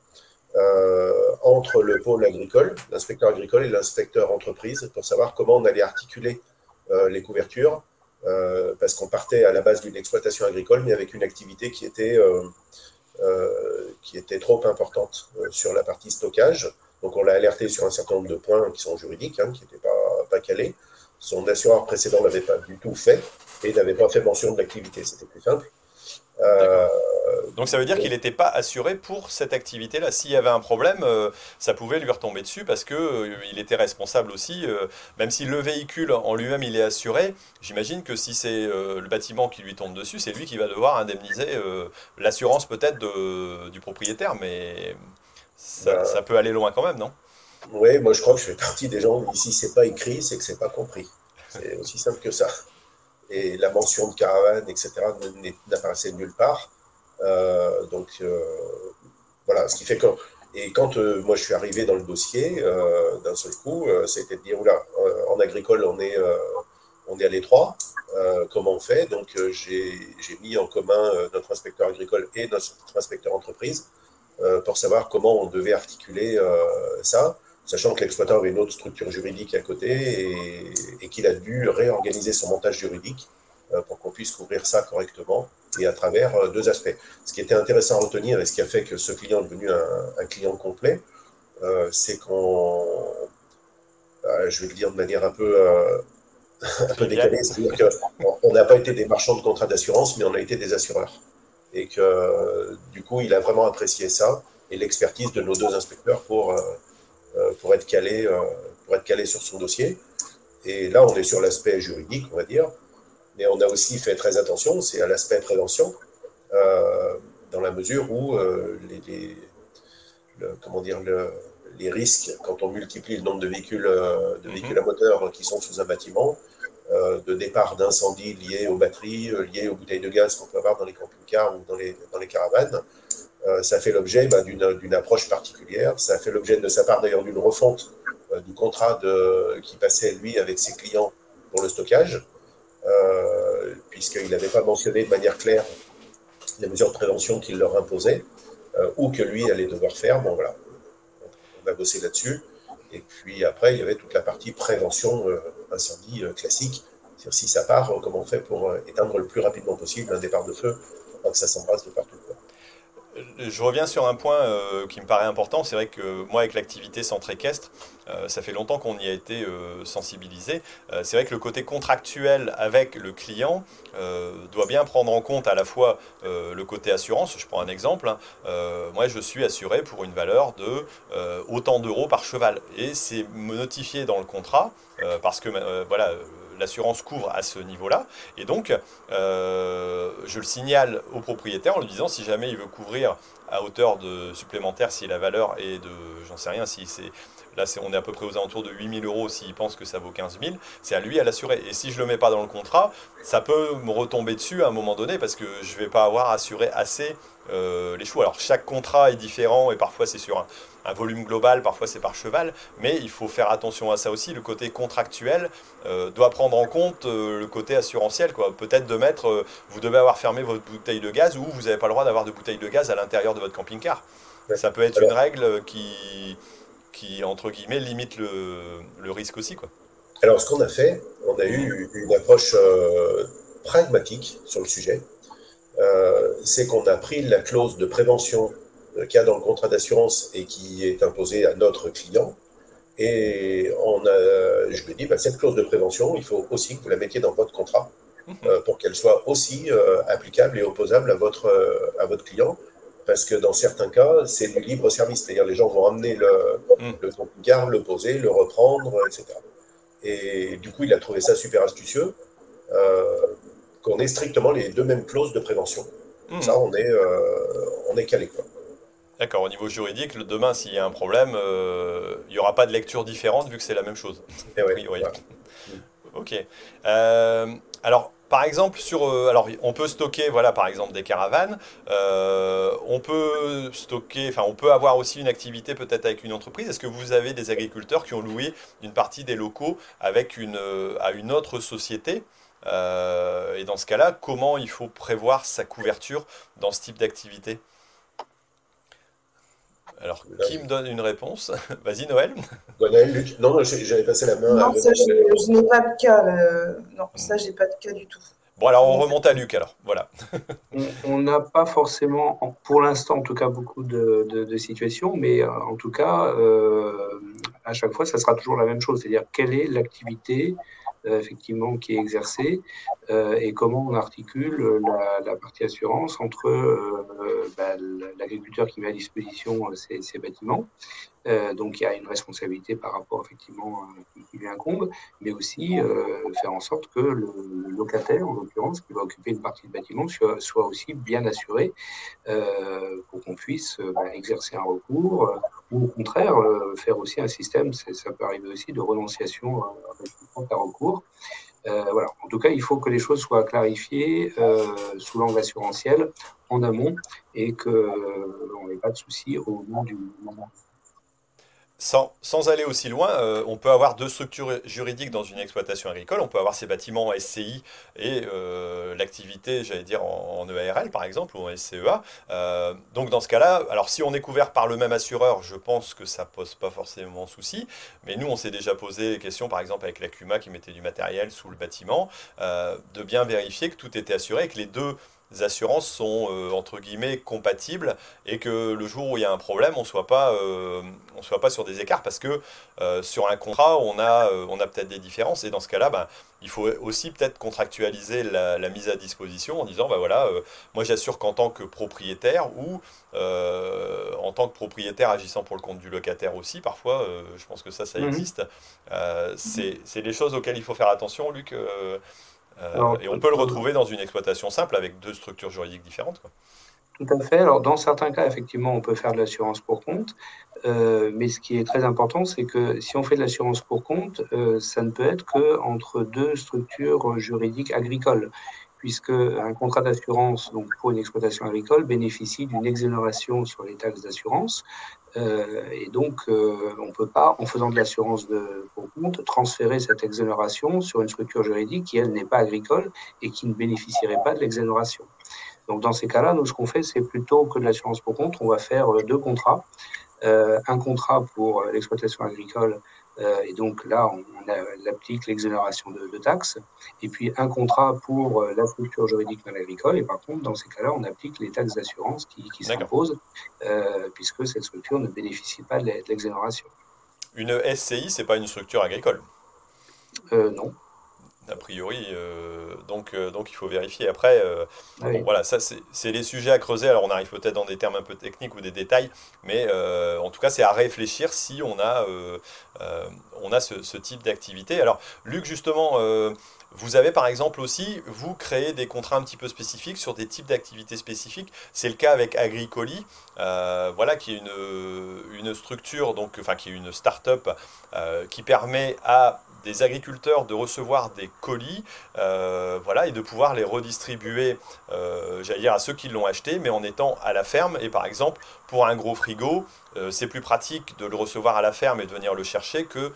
entre le pôle agricole, l'inspecteur agricole et l'inspecteur entreprise, pour savoir comment on allait articuler les couvertures euh, parce qu'on partait à la base d'une exploitation agricole, mais avec une activité qui était, euh, euh, qui était trop importante sur la partie stockage. Donc on l'a alerté sur un certain nombre de points qui sont juridiques, hein, qui n'étaient pas, pas calés. Son assureur précédent n'avait pas du tout fait et n'avait pas fait mention de l'activité. C'était plus simple. Donc ça veut dire qu'il n'était pas assuré pour cette activité-là. S'il y avait un problème, ça pouvait lui retomber dessus parce que il était responsable aussi. même si le véhicule en lui-même il est assuré, j'imagine que si c'est le bâtiment qui lui tombe dessus, c'est lui qui va devoir indemniser l'assurance peut-être du propriétaire, mais ça, bah. ça peut aller loin quand même, non? Oui, moi je crois que je fais partie des gens, ici c'est pas écrit, c'est que c'est pas compris. C'est aussi simple que ça. Et la mention de caravane, etc., n'apparaissait nulle part. Euh, donc euh, voilà, ce qui fait que. Et quand euh, moi je suis arrivé dans le dossier, d'un seul coup, c'était de dire oula, en agricole on est, on est à l'étroit, comment on fait? Donc j'ai mis en commun notre inspecteur agricole et notre inspecteur entreprise pour savoir comment on devait articuler ça sachant que l'exploitant avait une autre structure juridique à côté et, qu'il a dû réorganiser son montage juridique euh, pour qu'on puisse couvrir ça correctement et à travers euh, deux aspects. Ce qui était intéressant à retenir et ce qui a fait que ce client est devenu un, client complet, euh, c'est qu'on, je vais le dire de manière un peu, un peu décalée, c'est-à-dire qu'on n'a pas été des marchands de contrats d'assurance, mais on a été des assureurs. Et que du coup, il a vraiment apprécié ça et l'expertise de nos deux inspecteurs pour euh, pour, être calé, euh, pour être calé sur son dossier. Et là, on est sur l'aspect juridique, on va dire. Mais on a aussi fait très attention, c'est à l'aspect prévention, euh, dans la mesure où les, comment dire, les risques, quand on multiplie le nombre de véhicules, de mhm. véhicules à moteur qui sont sous un bâtiment, de départ d'incendie liés aux batteries, liés aux bouteilles de gaz qu'on peut avoir dans les camping-cars ou dans les, dans les caravanes, euh, ça fait l'objet bah, d'une approche particulière. Ça fait l'objet de sa part d'ailleurs d'une refonte euh, du contrat de, qui passait lui avec ses clients pour le stockage, euh, puisqu'il n'avait pas mentionné de manière claire les mesures de prévention qu'il leur imposait ou que lui allait devoir faire. Bon voilà, on a bossé là-dessus. Et puis après, il y avait toute la partie prévention incendie classique. C'est-à-dire si ça part, comment on fait pour éteindre le plus rapidement possible un départ de feu, sans que ça s'embrasse de partout je reviens sur un point euh, qui me paraît important. C'est vrai que moi, avec l'activité centre équestre, euh, ça fait longtemps qu'on y a été euh, sensibilisé. c'est vrai que le côté contractuel avec le client doit bien prendre en compte à la fois le côté assurance. Je prends un exemple. Hein. moi, je suis assuré pour une valeur de autant d'euros par cheval. Et c'est notifié dans le contrat parce que voilà l'assurance couvre à ce niveau-là. Et donc, euh, je le signale au propriétaire en lui disant si jamais il veut couvrir à hauteur de supplémentaire, si la valeur est de, j'en sais rien, si c'est Là, on est à peu près aux alentours de 8000 euros s'il pense que ça vaut 15 000. C'est à lui à l'assurer. Et si je ne le mets pas dans le contrat, ça peut me retomber dessus à un moment donné parce que je ne vais pas avoir assuré assez euh, les chevaux. Alors, chaque contrat est différent et parfois c'est sur un, un volume global, parfois c'est par cheval, mais il faut faire attention à ça aussi. Le côté contractuel euh, doit prendre en compte euh, le côté assurantiel. Peut-être de mettre, vous devez avoir fermé votre bouteille de gaz ou vous n'avez pas le droit d'avoir de bouteille de gaz à l'intérieur de votre camping-car. Ça peut être une règle qui, qui, entre guillemets, limite le, risque aussi. Quoi. Alors, ce qu'on a fait, on a eu une approche pragmatique sur le sujet. c'est qu'on a pris la clause de prévention euh, qu'il y a dans le contrat d'assurance et qui est imposé à notre client. Et on a, je lui ai dit, bah, cette clause de prévention, il faut aussi que vous la mettiez dans votre contrat euh, pour qu'elle soit aussi euh, applicable et opposable à votre, à votre client. Parce que dans certains cas, c'est du libre service, c'est-à-dire les gens vont amener le, mhm. le le le poser, le reprendre, etc. Et du coup, il a trouvé ça super astucieux, qu'on ait strictement les deux mêmes clauses de prévention. Mhm. Ça, on est, on est calé. D'accord, au niveau juridique, demain, s'il y a un problème, euh, il n'y aura pas de lecture différente vu que c'est la même chose. Eh oui, oui. Ok. Euh, alors, par exemple, sur, euh, alors, on peut stocker, voilà, par exemple, des caravanes. on peut stocker, enfin, on peut avoir aussi une activité peut-être avec une entreprise. Est-ce que vous avez des agriculteurs qui ont loué une partie des locaux avec une, à une autre société? Et dans ce cas-là, comment il faut prévoir sa couverture dans ce type d'activité? Alors, qui me donne une réponse? Vas-y, Noël. Noël, Luc. Non, j'avais passé la main. Non, ça, je, n'ai pas de cas. Non, ça, j'ai pas de cas du tout. Bon, alors on remonte à Luc, alors. Voilà. on n'a pas forcément, pour l'instant en tout cas, beaucoup de, situations, mais euh, en tout cas, euh, à chaque fois, ça sera toujours la même chose. C'est-à-dire, quelle est l'activité effectivement qui est exercée et comment on articule la, partie assurance entre bah, l'agriculteur qui met à disposition ces, ces bâtiments euh, donc il y a une responsabilité par rapport effectivement euh, qui, lui incombe, mais aussi euh, faire en sorte que le, locataire, en l'occurrence, qui va occuper une partie du bâtiment, soit, aussi bien assuré pour qu'on puisse bah, exercer un recours ou au contraire faire aussi un système, ça peut arriver aussi, de renonciation à recours. voilà. En tout cas, il faut que les choses soient clarifiées sous l'angle assurantiel en amont et qu'on n'ait pas de soucis au moment du. Sans, aller aussi loin, euh, on peut avoir deux structures juridiques dans une exploitation agricole. On peut avoir ces bâtiments SCI et euh, l'activité, j'allais dire, en, EARL par exemple, ou en SCEA. Euh, donc dans ce cas-là, alors si on est couvert par le même assureur, je pense que ça pose pas forcément souci. Mais nous, on s'est déjà posé des questions, par exemple avec la CUMA qui mettait du matériel sous le bâtiment, de bien vérifier que tout était assuré et que les deux assurances sont euh, entre guillemets compatibles et que le jour où il y a un problème, on soit pas, euh, on soit pas sur des écarts parce que euh, sur un contrat, on a, on a peut-être des différences et dans ce cas-là, ben, il faut aussi peut-être contractualiser la, mise à disposition en disant, ben voilà, moi j'assure qu'en tant que propriétaire ou en tant que propriétaire agissant pour le compte du locataire aussi, parfois, je pense que ça, ça mhm. existe. C'est les choses auxquelles il faut faire attention, Luc. Euh, et on peut le retrouver dans une exploitation simple avec deux structures juridiques différentes. Tout à fait. Alors, dans certains cas, effectivement, on peut faire de l'assurance pour compte. Euh, mais ce qui est très important, c'est que si on fait de l'assurance pour compte, euh, ça ne peut être qu'entre deux structures juridiques agricoles, puisque un contrat d'assurance donc pour une exploitation agricole bénéficie d'une exonération sur les taxes d'assurance, euh, et donc, euh, on ne peut pas, en faisant de l'assurance pour compte, transférer cette exonération sur une structure juridique qui, elle, n'est pas agricole et qui ne bénéficierait pas de l'exonération. Donc, dans ces cas-là, nous, ce qu'on fait, c'est plutôt que de l'assurance pour compte, on va faire euh, deux contrats. un contrat pour l'exploitation agricole et donc là, on, applique l'exonération de, taxes. Et puis un contrat pour euh, la structure juridique non agricole. Et par contre, dans ces cas-là, on applique les taxes d'assurance qui, qui s'imposent, euh, puisque cette structure ne bénéficie pas de l'exonération. Une SCI, c'est pas une structure agricole? Non a priori. Euh, donc, euh, donc il faut vérifier. Après, euh, ah voilà, ça c'est les sujets à creuser. Alors on arrive peut-être dans des termes un peu techniques ou des détails, mais en tout cas c'est à réfléchir si on a, on a ce, ce type d'activité. Alors Luc, justement, vous avez par exemple aussi, vous créez des contrats un petit peu spécifiques sur des types d'activités spécifiques. C'est le cas avec Agricoli, voilà, qui est une, une structure, donc, enfin qui est une start-up qui permet à des agriculteurs de recevoir des colis euh, voilà, et de pouvoir les redistribuer, euh, j'allais dire, à ceux qui l'ont acheté, mais en étant à la ferme. Et par exemple, pour un gros frigo, euh, c'est plus pratique de le recevoir à la ferme et de venir le chercher que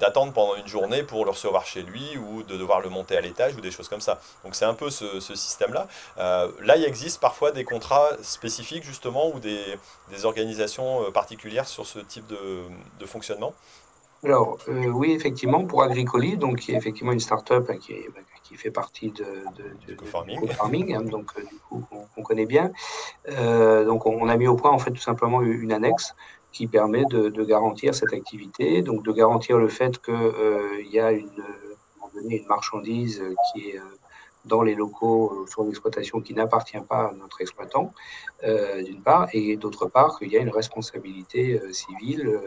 d'attendre pendant une journée pour le recevoir chez lui ou de devoir le monter à l'étage ou des choses comme ça. Donc c'est un peu ce, système-là. là, il existe parfois des contrats spécifiques justement ou des, organisations particulières sur ce type de fonctionnement alors, euh, oui, effectivement, pour Agricoli, donc, qui est effectivement une start-up hein, qui, bah, qui, fait partie de, de, de, farming, farming hein, donc, euh, du coup, on, connaît bien. Euh, donc, on a mis au point, en fait, tout simplement une annexe qui permet de, garantir cette activité, donc de garantir le fait qu'il y a une, une marchandise qui est dans les locaux sur l'exploitation qui n'appartient pas à notre exploitant, d'une part, et d'autre part, qu'il y a une responsabilité civile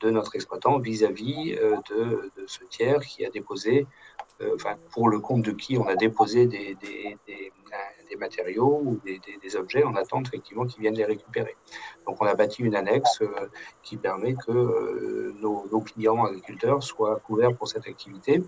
de notre exploitant vis-à-vis euh, de, ce tiers qui a déposé, euh, enfin, pour le compte de qui on a déposé des, des, matériaux ou des, objets en attente effectivement qu'ils viennent les récupérer. Donc on a bâti une annexe qui permet que nos, nos, clients agriculteurs soient couverts pour cette activité,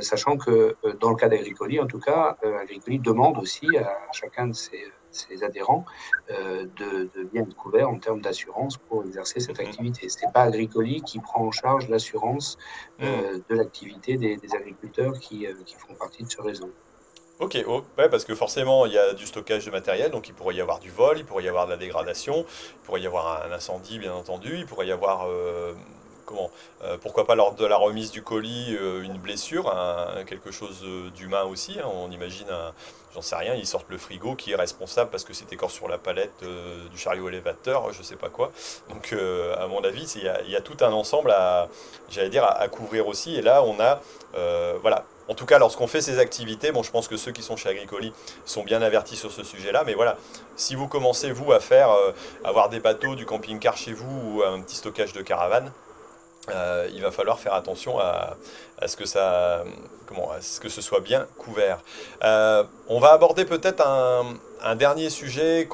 sachant que dans le cas d'Agricoli, en tout cas, Agricoli demande aussi à chacun de ses ses adhérents euh, de, bien être couverts en termes d'assurance pour exercer cette mhm. activité. Ce n'est pas Agricoli qui prend en charge l'assurance euh, mhm. de l'activité des, agriculteurs qui, euh, qui, font partie de ce réseau. Ok, oh, ouais, parce que forcément, il y a du stockage de matériel, donc il pourrait y avoir du vol, il pourrait y avoir de la dégradation, il pourrait y avoir un incendie, bien entendu, il pourrait y avoir comment Pourquoi pas lors de la remise du colis une blessure, quelque chose d'humain aussi. Hein. on imagine, j'en sais rien, ils sortent le frigo qui est responsable parce que c'était corps sur la palette du chariot élévateur, je sais pas quoi. Donc à mon avis, il y, a tout un ensemble à, j'allais dire, à, couvrir aussi. Et là, on a, voilà, en tout cas, lorsqu'on fait ces activités, bon, je pense que ceux qui sont chez Agricoli sont bien avertis sur ce sujet-là, mais voilà, si vous commencez, vous, à faire, euh, avoir des bateaux, du camping-car chez vous ou un petit stockage de caravane, euh, il va falloir faire attention à, ce que ça, ce soit bien couvert. Euh, on va aborder peut-être un, dernier sujet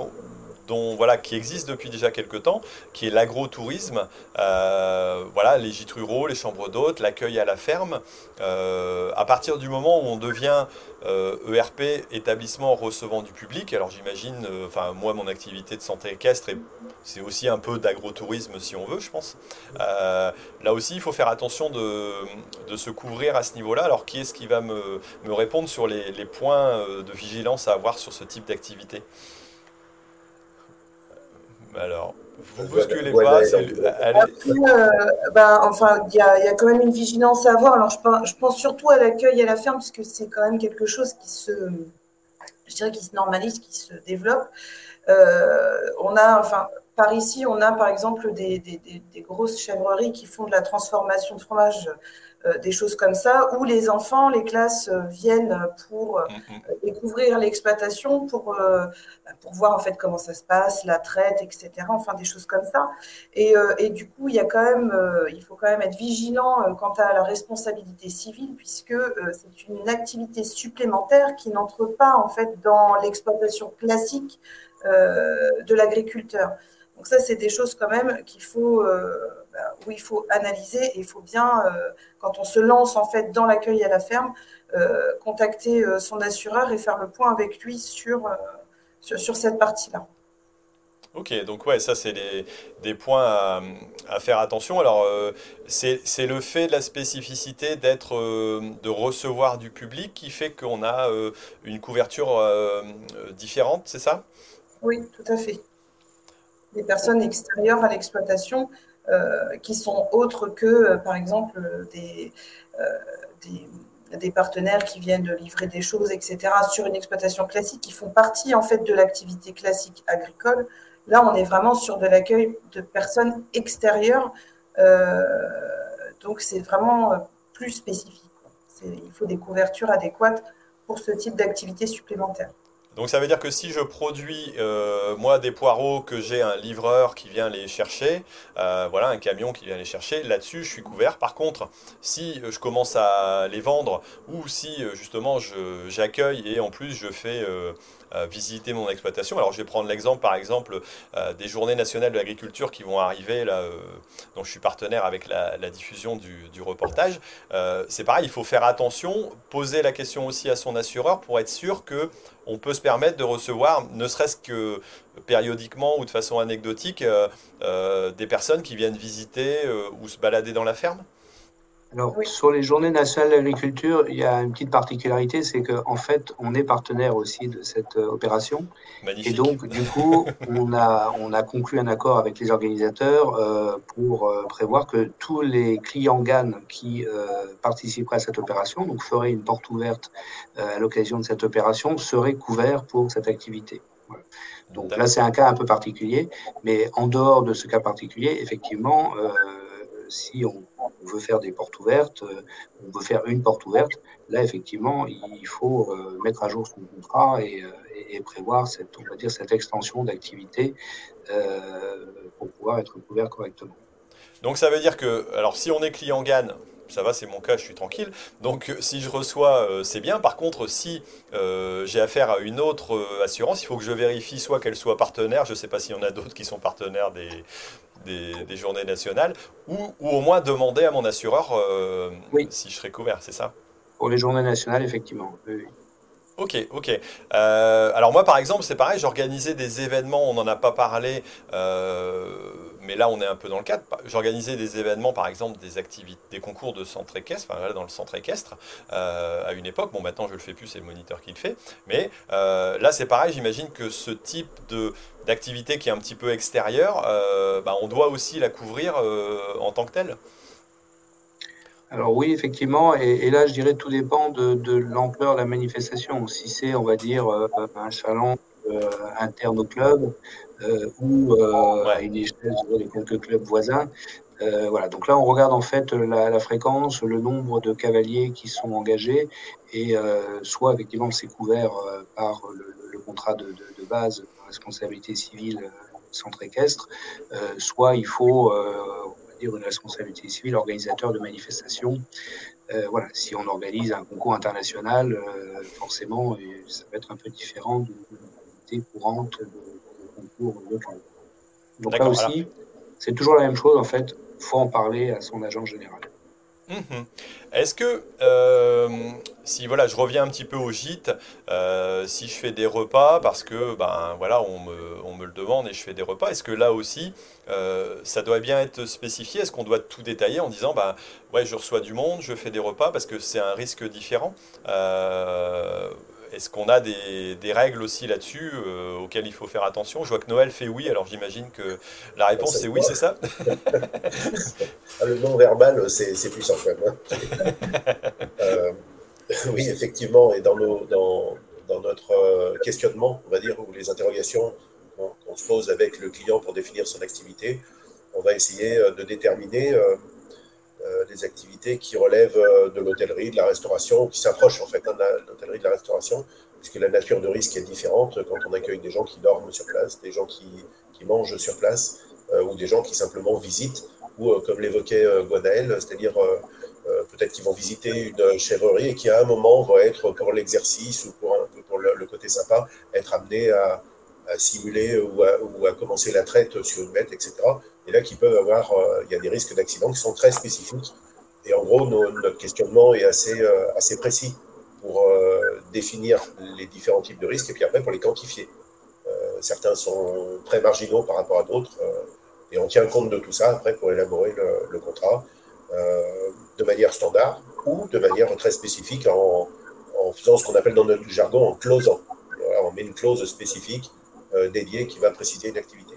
voilà, qui existe depuis déjà quelques temps, qui est l'agrotourisme. Euh, voilà, les gîtes ruraux, les chambres d'hôtes, l'accueil à la ferme. Euh, à partir du moment où on devient ERP, euh, e établissement recevant du public, alors j'imagine, enfin moi mon activité de santé équestre, c'est aussi un peu d'agrotourisme si on veut, je pense. là aussi, il faut faire attention de, se couvrir à ce niveau-là. Alors qui est-ce qui va me, répondre sur les, les points de vigilance à avoir sur ce type d'activité? Alors, vous bousculez pas. Euh, ben, enfin, il y a, quand même une vigilance à avoir. Alors, je pense, surtout à l'accueil à la ferme, parce que c'est quand même quelque chose qui se, je dirais, qui se normalise, qui se développe. Euh, on a, enfin, par ici, on a par exemple des, des, grosses chèvreries qui font de la transformation de fromage euh, des choses comme ça, où les enfants, les classes euh, viennent pour euh, mm-hmm. découvrir l'exploitation, pour, bah, pour voir en fait comment ça se passe, la traite, etc. Enfin, des choses comme ça. Et, et du coup, il y a quand même, il faut quand même être vigilant quant à la responsabilité civile, puisque c'est une activité supplémentaire qui n'entre pas en fait dans l'exploitation classique de l'agriculteur. Donc ça, c'est des choses quand même qu'il faut, où il faut analyser et il faut bien, euh, quand on se lance en fait dans l'accueil à la ferme, euh, contacter euh, son assureur et faire le point avec lui sur, sur, cette partie-là. Ok, donc ouais, ça c'est des, points à, faire attention. Alors c'est le fait de la spécificité d'être, de recevoir du public qui fait qu'on a une couverture différente, c'est ça? Oui, tout à fait. Des personnes extérieures à l'exploitation euh, qui sont autres que, euh, par exemple, euh, des, des, partenaires qui viennent de livrer des choses, etc., sur une exploitation classique, qui font partie en fait de l'activité classique agricole. Là, on est vraiment sur de l'accueil de personnes extérieures. donc, c'est vraiment plus spécifique. Il faut des couvertures adéquates pour ce type d'activité supplémentaire. Donc ça veut dire que si je produis euh, moi des poireaux, que j'ai un livreur qui vient les chercher, euh, voilà un camion qui vient les chercher, là-dessus je suis couvert. Par contre, si je commence à les vendre ou si justement j'accueille et en plus je fais visiter mon exploitation. Alors je vais prendre l'exemple par exemple euh, des journées nationales de l'agriculture qui vont arriver là, euh, dont je suis partenaire avec la, diffusion du, reportage. Euh, c'est pareil, il faut faire attention, poser la question aussi à son assureur pour être sûr que on peut se permettre de recevoir, ne serait-ce que périodiquement ou de façon anecdotique, des personnes qui viennent visiter ou se balader dans la ferme alors, sur les journées nationales d'agriculture, il y a une petite particularité, c'est qu'en fait, on est partenaire aussi de cette euh, opération. Magnifique. Et donc, du coup, on a, on a conclu un accord avec les organisateurs euh, pour euh, prévoir que tous les clients GAN qui euh, participeraient à cette opération, donc feraient une porte ouverte euh, à l'occasion de cette opération, seraient couverts pour cette activité. Voilà. Donc là, c'est un cas un peu particulier, mais en dehors de ce cas particulier, effectivement, si on on veut faire des portes ouvertes, euh, on veut faire une porte ouverte, là, effectivement, il faut euh, mettre à jour son contrat euh, et, prévoir cette, on va dire, cette extension d'activité pour pouvoir être couvert correctement. Donc ça veut dire que, alors si on est client GAN, ça va, c'est mon cas, je suis tranquille. Donc si je reçois, c'est bien. Par contre, si j'ai affaire à une autre assurance, il faut que je vérifie soit qu'elle soit partenaire, je ne sais pas s'il y en a d'autres qui sont partenaires des, des, journées nationales, ou, au moins demander à mon assureur euh, si je serais couvert, c'est ça? Pour les journées nationales, effectivement. Oui, Ok, ok. Euh, alors moi, par exemple, c'est pareil, j'organisais des événements, on n'en a pas parlé, euh, mais là, on est un peu dans le cadre. J'organisais des événements, par exemple, des activités, des concours de centre équestre, enfin, dans le centre équestre, à une époque. Bon, maintenant, je le fais plus, c'est le moniteur qui le fait. Mais là, c'est pareil, j'imagine que ce type de, d'activité qui est un petit peu extérieure, euh, bah, on doit aussi la couvrir euh, en tant que telle. Alors oui, effectivement, et, là, je dirais tout dépend de, l'ampleur de la manifestation. Si c'est, on va dire, euh, un salon euh, interne au club ou à une échelle des quelques clubs voisins, voilà. Donc là, on regarde en fait la, fréquence, le nombre de cavaliers qui sont engagés, et soit effectivement c'est couvert par le, contrat de, de, base de responsabilité civile centre équestre, soit il faut une responsabilité civile, organisateur de manifestations. Euh, voilà, si on organise un concours international, euh, forcément, ça va être un peu différent de l'activité courante de, concours. Donc là aussi, c'est toujours la même chose en fait. Il faut en parler à son agent général. Mhm. Est-ce que, euh, si voilà, je reviens un petit peu au gîte, euh, si je fais des repas, parce que ben voilà, on me, le demande et je fais des repas, est-ce que là aussi, euh, ça doit bien être spécifié? Est-ce qu'on doit tout détailler en disant, ben ouais, je reçois du monde, je fais des repas, parce que c'est un risque différent? Est-ce qu'on a des, règles aussi là-dessus euh, auxquelles il faut faire attention? Je vois que Noël fait oui, alors j'imagine que la réponse c'est oui, c'est ça? Ah, Le non-verbal, c'est plus simple. Hein. euh, oui, effectivement, et dans, notre euh, questionnement, on va dire, ou les interrogations qu'on se pose avec le client pour définir son activité, on va essayer de déterminer des activités qui relèvent euh, de l'hôtellerie, de la restauration, qui s'approchent en fait hein, de de la restauration, puisque la nature de risque est différente quand on accueille des gens qui dorment sur place, des gens qui, qui mangent sur place, euh, ou des gens qui simplement visitent, ou comme l'évoquait Guadael, c'est-à-dire peut-être qu'ils vont visiter une chèvrerie et qui à un moment vont être pour l'exercice ou pour, pour le, côté sympa, être amenés à, à simuler ou à, ou à, commencer la traite sur une bête, etc et là qui peuvent avoir, euh, il y a des risques d'accident qui sont très spécifiques. Et en gros, notre questionnement est assez, euh, assez précis pour euh, définir les différents types de risques et puis après pour les quantifier. certains sont très marginaux par rapport à d'autres et on tient compte de tout ça après pour élaborer le, contrat de manière standard ou de manière très spécifique en, en faisant ce qu'on appelle dans notre jargon en closant. on met une clause spécifique dédiée qui va préciser une activité.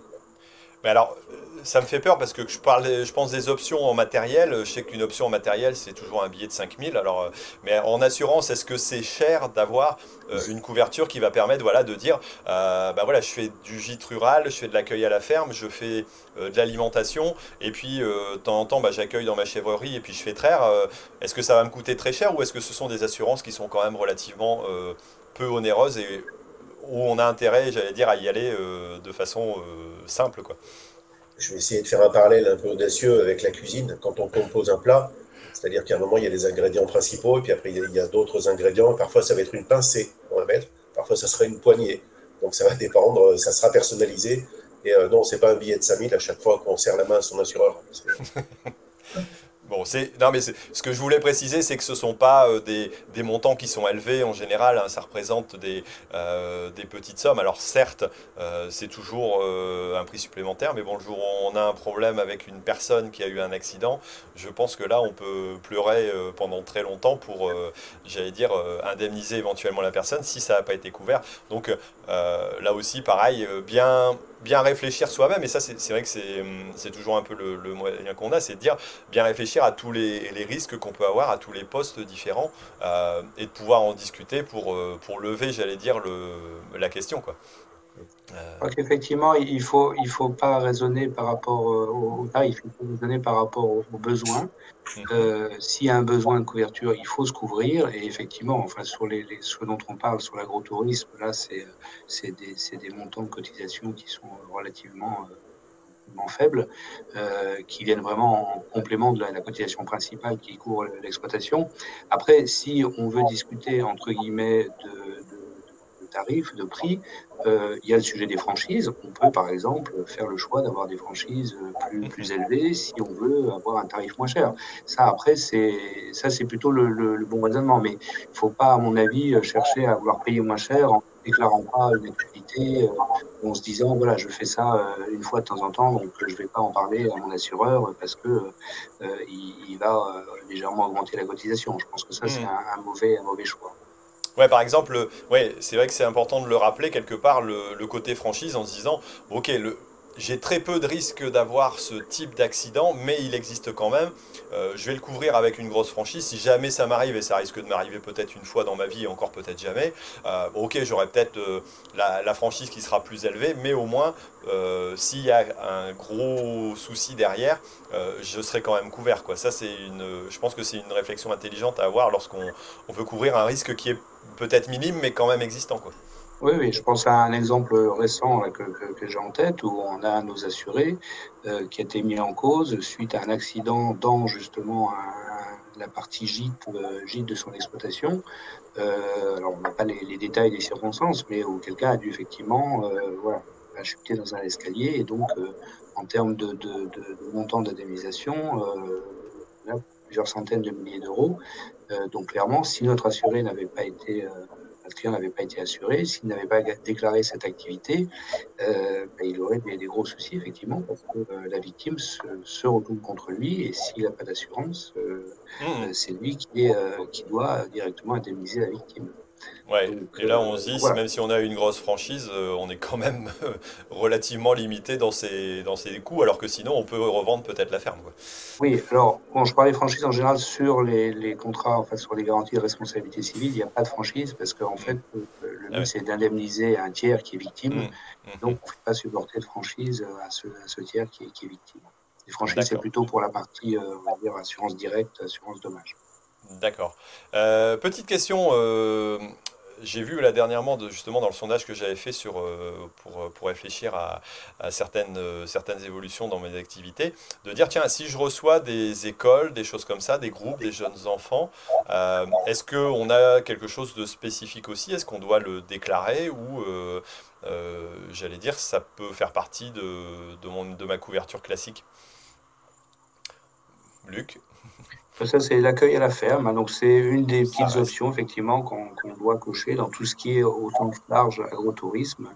Mais alors, ça me fait peur parce que je, parle, je pense des options en matériel. Je sais qu'une option en matériel, c'est toujours un billet de 5000. Alors, euh, mais en assurance, est-ce que c'est cher d'avoir euh, une couverture qui va permettre voilà, de dire euh, bah voilà, je fais du gîte rural, je fais de l'accueil à la ferme, je fais de l'alimentation, et puis de temps en temps, bah, j'accueille dans ma chèvrerie et puis je fais traire. est-ce que ça va me coûter très cher ou est-ce que ce sont des assurances qui sont quand même relativement peu onéreuses et où on a intérêt, j'allais dire, à y aller de façon simple quoi je vais essayer de faire un parallèle un peu audacieux avec la cuisine. Quand on compose un plat, c'est-à-dire qu'à un moment, il y a des ingrédients principaux, et puis après, il y a, d'autres ingrédients. Parfois, ça va être une pincée qu'on va mettre, parfois, ça sera une poignée. Donc, ça va dépendre, ça sera personnalisé. Et euh, non, c'est pas un billet de 5000 à chaque fois qu'on serre la main à son assureur. Non mais ce que je voulais préciser, c'est que ce sont pas euh, des, montants qui sont élevés en général. Hein, ça représente des, euh, des petites sommes. Alors certes, euh, c'est toujours un prix supplémentaire, mais bon, le jour où on a un problème avec une personne qui a eu un accident, je pense que là, on peut pleurer pendant très longtemps pour, j'allais dire, indemniser éventuellement la personne si ça n'a pas été couvert. Donc là aussi, pareil, bien bien réfléchir soi-même, et ça c'est vrai que c'est toujours un peu le, moyen qu'on a, c'est de dire bien réfléchir à tous les, risques qu'on peut avoir, à tous les postes différents, euh, et de pouvoir en discuter pour, euh, lever, j'allais dire, la question. Quoi. Euh... Effectivement, il ne faut, il faut pas raisonner par rapport au taille, il faut raisonner par rapport aux, besoins. Mhm. Euh, S'il y a un besoin de couverture, il faut se couvrir. Et effectivement, enfin, sur les, ce dont on parle, sur l'agrotourisme, là, c'est des, des, montants de cotisation qui sont relativement euh, faibles, euh, qui viennent vraiment en complément de la, cotisation principale qui couvre l'exploitation. Après, si on veut discuter, entre guillemets, de tarifs, de prix, euh, il y a le sujet des franchises. On peut, par exemple, faire le choix d'avoir des franchises plus, plus élevées si on veut avoir un tarif moins cher. Ça, après, c'est ça, c'est plutôt le, bon raisonnement. Mais il ne faut pas, à mon avis, chercher à vouloir payer moins cher en déclarant pas une activité, euh, en se disant voilà, je fais ça euh, une fois de temps en temps, donc je ne vais pas en parler à mon assureur parce que il, va légèrement augmenter la cotisation. Je pense que ça, c'est mmh. un, mauvais, un mauvais choix. Ouais, par exemple, ouais, c'est vrai que c'est important de le rappeler quelque part, le, côté franchise en se disant, ok, le, j'ai très peu de risques d'avoir ce type d'accident, mais il existe quand même. Euh, je vais le couvrir avec une grosse franchise. Si jamais ça m'arrive, et ça risque de m'arriver peut-être une fois dans ma vie, encore peut-être jamais, euh, ok, j'aurai peut-être euh, la, franchise qui sera plus élevée, mais au moins, s'il y a un gros souci derrière, je serai quand même couvert. Ça, une, je pense que c'est une réflexion intelligente à avoir lorsqu'on veut couvrir un risque qui est peut-être minime, mais quand même existant. Oui, je pense à un exemple récent que, j'ai en tête où on a nos assurés euh, qui a été mis en cause suite à un accident dans justement la partie gîte, euh, de son exploitation. Euh, alors, on n'a pas les, détails des circonstances, mais où quelqu'un a dû effectivement voilà, chuter dans un escalier et donc en termes de, montant d'indemnisation, plusieurs centaines de milliers d'euros. donc clairement, si notre assuré n'avait pas été le client n'avait pas été assuré, s'il n'avait pas déclaré cette activité, euh, ben, il aurait des, gros soucis, effectivement, parce que euh, la victime se, se, retourne contre lui, et s'il n'a pas d'assurance, euh, mmh. c'est lui qui, qui doit directement indemniser la victime. Ouais, et là on se dit, même si on a une grosse franchise, on est quand même relativement limité dans ses, dans ses coûts, alors que sinon on peut revendre peut-être la ferme. Quoi. Oui, alors quand je parlais franchise en général sur les, les contrats, enfin sur les garanties de responsabilité civile, il n'y a pas de franchise parce qu'en fait le ah but c'est d'indemniser un tiers qui est victime, mmh, mmh. donc on ne fait pas supporter de franchise à ce, à ce tiers qui est, qui est victime. Les franchises c'est plutôt pour la partie, on va dire, assurance directe, assurance dommage. D'accord. Euh, petite question, euh, j'ai vu là dernièrement, de, justement dans le sondage que j'avais fait sur, euh, pour, pour, réfléchir à, certaines, certaines évolutions dans mes activités, de dire tiens, si je reçois des écoles, des choses comme ça, des groupes, des jeunes enfants, est-ce qu'on a quelque chose de spécifique aussi? Est-ce qu'on doit le déclarer ou j'allais dire ça peut faire partie de, de, mon, de ma couverture classique? Luc? Ça, c'est l'accueil à la ferme. Donc, c'est une des petites options, effectivement, qu'on doit cocher dans tout ce qui est au sens large agrotourisme.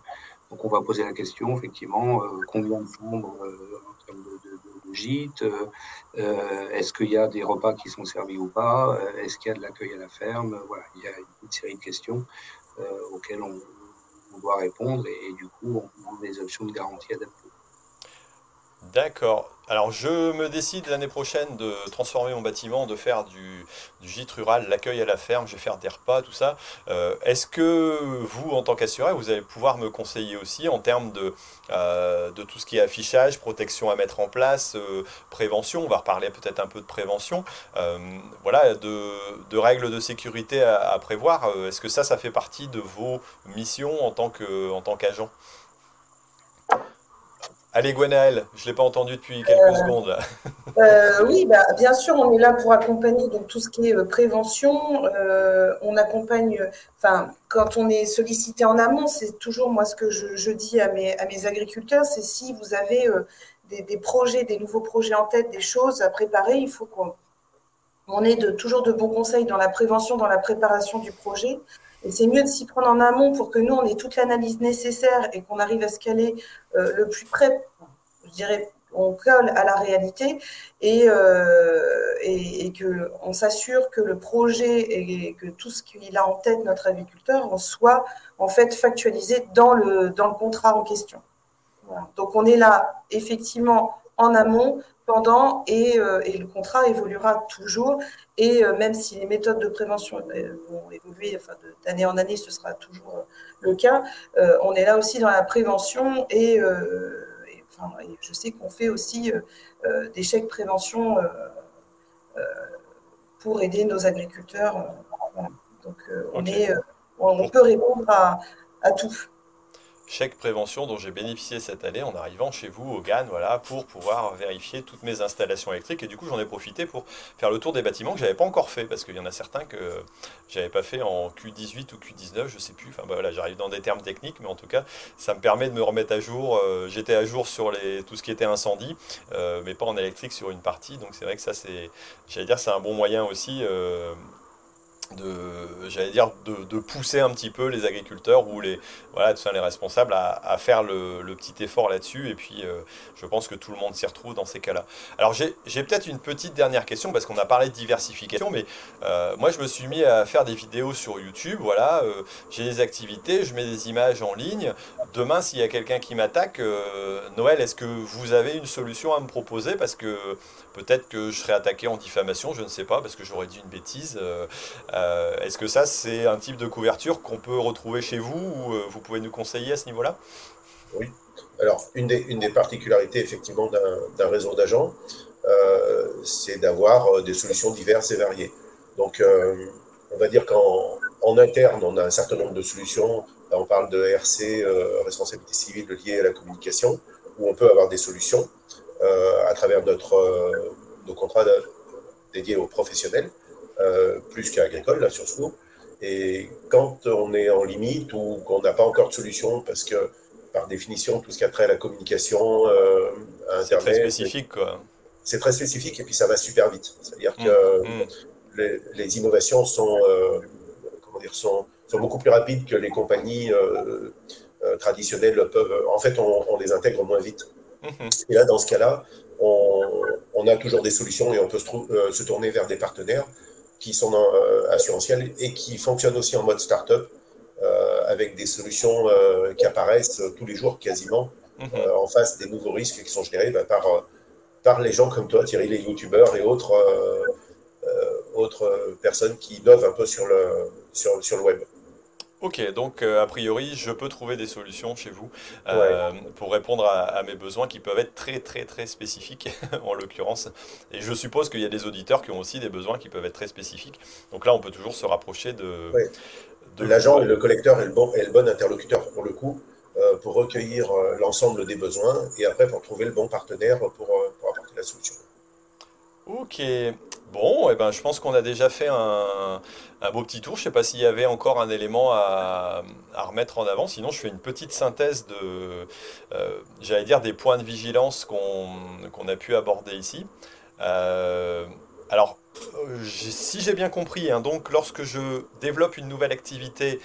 Donc, on va poser la question, effectivement, euh, combien de chambres euh, en termes de, de, gîtes euh, Est-ce qu'il y a des repas qui sont servis ou pas Est-ce qu'il y a de l'accueil à la ferme Voilà, il y a une série de questions auxquelles on, doit répondre et, du coup, on a des options de garantie adaptées. D'accord. Alors je me décide l'année prochaine de transformer mon bâtiment, de faire du, gîte rural, l'accueil à la ferme, je vais faire des repas, tout ça. Euh, est-ce que vous, en tant qu'assureur, vous allez pouvoir me conseiller aussi en termes de, euh, de tout ce qui est affichage, protection à mettre en place, euh, prévention, on va reparler peut-être un peu de prévention, voilà, de, règles de sécurité à, prévoir. Est-ce que ça, ça fait partie de vos missions en tant qu'agent? Allez, Gwenaël, je ne l'ai pas entendu depuis quelques euh, secondes. Euh, oui, bah, bien sûr, on est là pour accompagner donc, tout ce qui est euh, prévention. on accompagne, enfin, quand on est sollicité en amont, c'est toujours moi ce que je, dis à mes, à mes agriculteurs, c'est si vous avez des, projets, des nouveaux projets en tête, des choses à préparer, il faut qu'on on ait de, toujours de bons conseils dans la prévention, dans la préparation du projet. Et c'est mieux de s'y prendre en amont pour que nous, on ait toute l'analyse nécessaire et qu'on arrive à se caler euh, le plus près, je dirais, on colle à la réalité et, euh, et, qu'on s'assure que le projet et que tout ce qu'il a en tête, notre agriculteur, soit en fait factualisé dans le contrat en question. Donc on est là effectivement en amont pendant euh, et, le contrat évoluera toujours. Et euh, même si les méthodes de prévention euh, vont évoluer enfin, d'année en année, ce sera toujours le cas, on est là aussi dans la prévention et, je sais qu'on fait aussi des chèques prévention pour aider nos agriculteurs. Donc on, est, on, peut répondre à, à tout chèque prévention dont j'ai bénéficié cette année en arrivant chez vous au GAN voilà, pour pouvoir vérifier toutes mes installations électriques. Et du coup, j'en ai profité pour faire le tour des bâtiments que je n'avais pas encore fait parce qu'il y en a certains que j'avais pas fait en Q18 ou Q19, je sais plus. Enfin, bah, voilà, j'arrive dans des termes techniques, mais en tout cas, ça me permet de me remettre à jour. Euh, j'étais à jour sur les, tout ce qui était incendie, euh, mais pas en électrique sur une partie. Donc c'est vrai que ça, c'est, j'allais dire, c'est un bon moyen aussi. Euh, de j'allais dire de, pousser un petit peu les agriculteurs ou les voilà les responsables à, faire le, petit effort là-dessus. Et puis euh, je pense que tout le monde s'y retrouve dans ces cas-là. Alors j'ai peut-être une petite dernière question parce qu'on a parlé de diversification mais euh, moi je me suis mis à faire des vidéos sur YouTube voilà euh, j'ai des activités je mets des images en ligne. Demain s'il y a quelqu'un qui m'attaque Noël est-ce que vous avez une solution à me proposer? Parce que peut-être que je serai attaqué en diffamation je ne sais pas parce que j'aurais dit une bêtise euh, est-ce que ça, c'est un type de couverture qu'on peut retrouver chez vous ou euh, vous pouvez nous conseiller à ce niveau-là? Oui. Alors, une des, particularités, effectivement, d'un réseau d'agents, euh, c'est d'avoir des solutions diverses et variées. Donc, on va dire qu'en en interne, on a un certain nombre de solutions. Là, on parle de RC, responsabilité civile liée à la communication, où on peut avoir des solutions à travers notre, nos contrats dédiés aux professionnels. Euh, plus qu'agricole, là, surtout. Et quand on est en limite ou qu'on n'a pas encore de solution, parce que par définition, tout ce qui a trait à la communication, euh, à Internet. C'est très spécifique, quoi. C'est très spécifique et puis ça va super vite. C'est-à-dire mmh, que mmh. Les, innovations sont, euh, comment dire, sont, sont, beaucoup plus rapides que les compagnies traditionnelles peuvent. En fait, on, les intègre moins vite. Mmh. Et là, dans ce cas-là, on, on, a toujours des solutions et on peut se, se tourner vers des partenaires qui sont euh, assurantiels et qui fonctionnent aussi en mode start-up euh, avec des solutions euh, qui apparaissent tous les jours quasiment mhm. en face des nouveaux risques qui sont générés bah, par, par les gens comme toi, Thierry, les youtubeurs et autres, autres personnes qui innovent un peu sur le, sur, sur le web. Ok, donc euh, a priori, je peux trouver des solutions chez vous euh, pour répondre à, mes besoins qui peuvent être très très très spécifiques en l'occurrence. Et je suppose qu'il y a des auditeurs qui ont aussi des besoins qui peuvent être très spécifiques. Donc là, on peut toujours se rapprocher de... de L'agent et le collecteur est le, bon, est le bon interlocuteur pour le coup, euh, pour recueillir l'ensemble des besoins et après pour trouver le bon partenaire pour, pour apporter la solution. Ok, bon, eh ben, je pense qu'on a déjà fait un, un beau petit tour. Je ne sais pas s'il y avait encore un élément à, remettre en avant. Sinon, je fais une petite synthèse de, euh, j'allais dire, des points de vigilance qu'on a pu aborder ici. Euh, alors, euh, si j'ai bien compris, hein, donc lorsque je développe une nouvelle activité,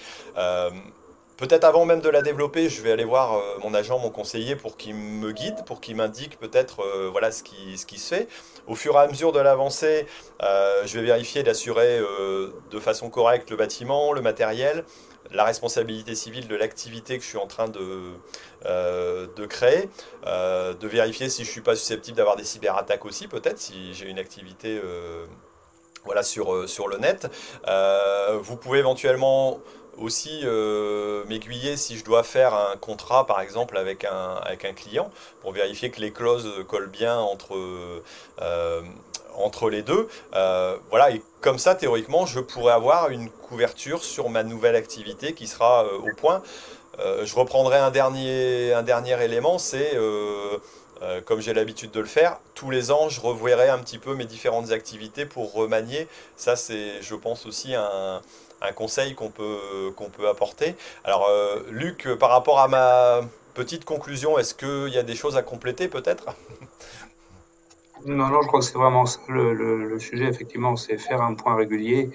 Peut-être avant même de la développer, je vais aller voir mon agent, mon conseiller pour qu'il me guide, pour qu'il m'indique peut-être voilà ce qui, ce qui se fait. Au fur et à mesure de l'avancée, euh, je vais vérifier d'assurer euh, de façon correcte le bâtiment, le matériel, la responsabilité civile de l'activité que je suis en train de, euh, de créer, de vérifier si je ne suis pas susceptible d'avoir des cyberattaques aussi, peut-être, si j'ai une activité voilà, sur, sur le net. vous pouvez éventuellement aussi euh, m'aiguiller si je dois faire un contrat par exemple avec un, avec un client pour vérifier que les clauses collent bien entre, euh, entre les deux. Euh, voilà, et comme ça théoriquement je pourrais avoir une couverture sur ma nouvelle activité qui sera au point. je reprendrai un dernier, un dernier élément, c'est comme j'ai l'habitude de le faire, tous les ans, je reverrai un petit peu mes différentes activités pour remanier. Ça, c'est, je pense, aussi un, un conseil qu'on peut, qu'on peut apporter. Alors, euh, Luc, par rapport à ma petite conclusion, est-ce qu'il y a des choses à compléter peut-être? Non, non, je crois que c'est vraiment ça le, sujet, effectivement, c'est faire un point régulier.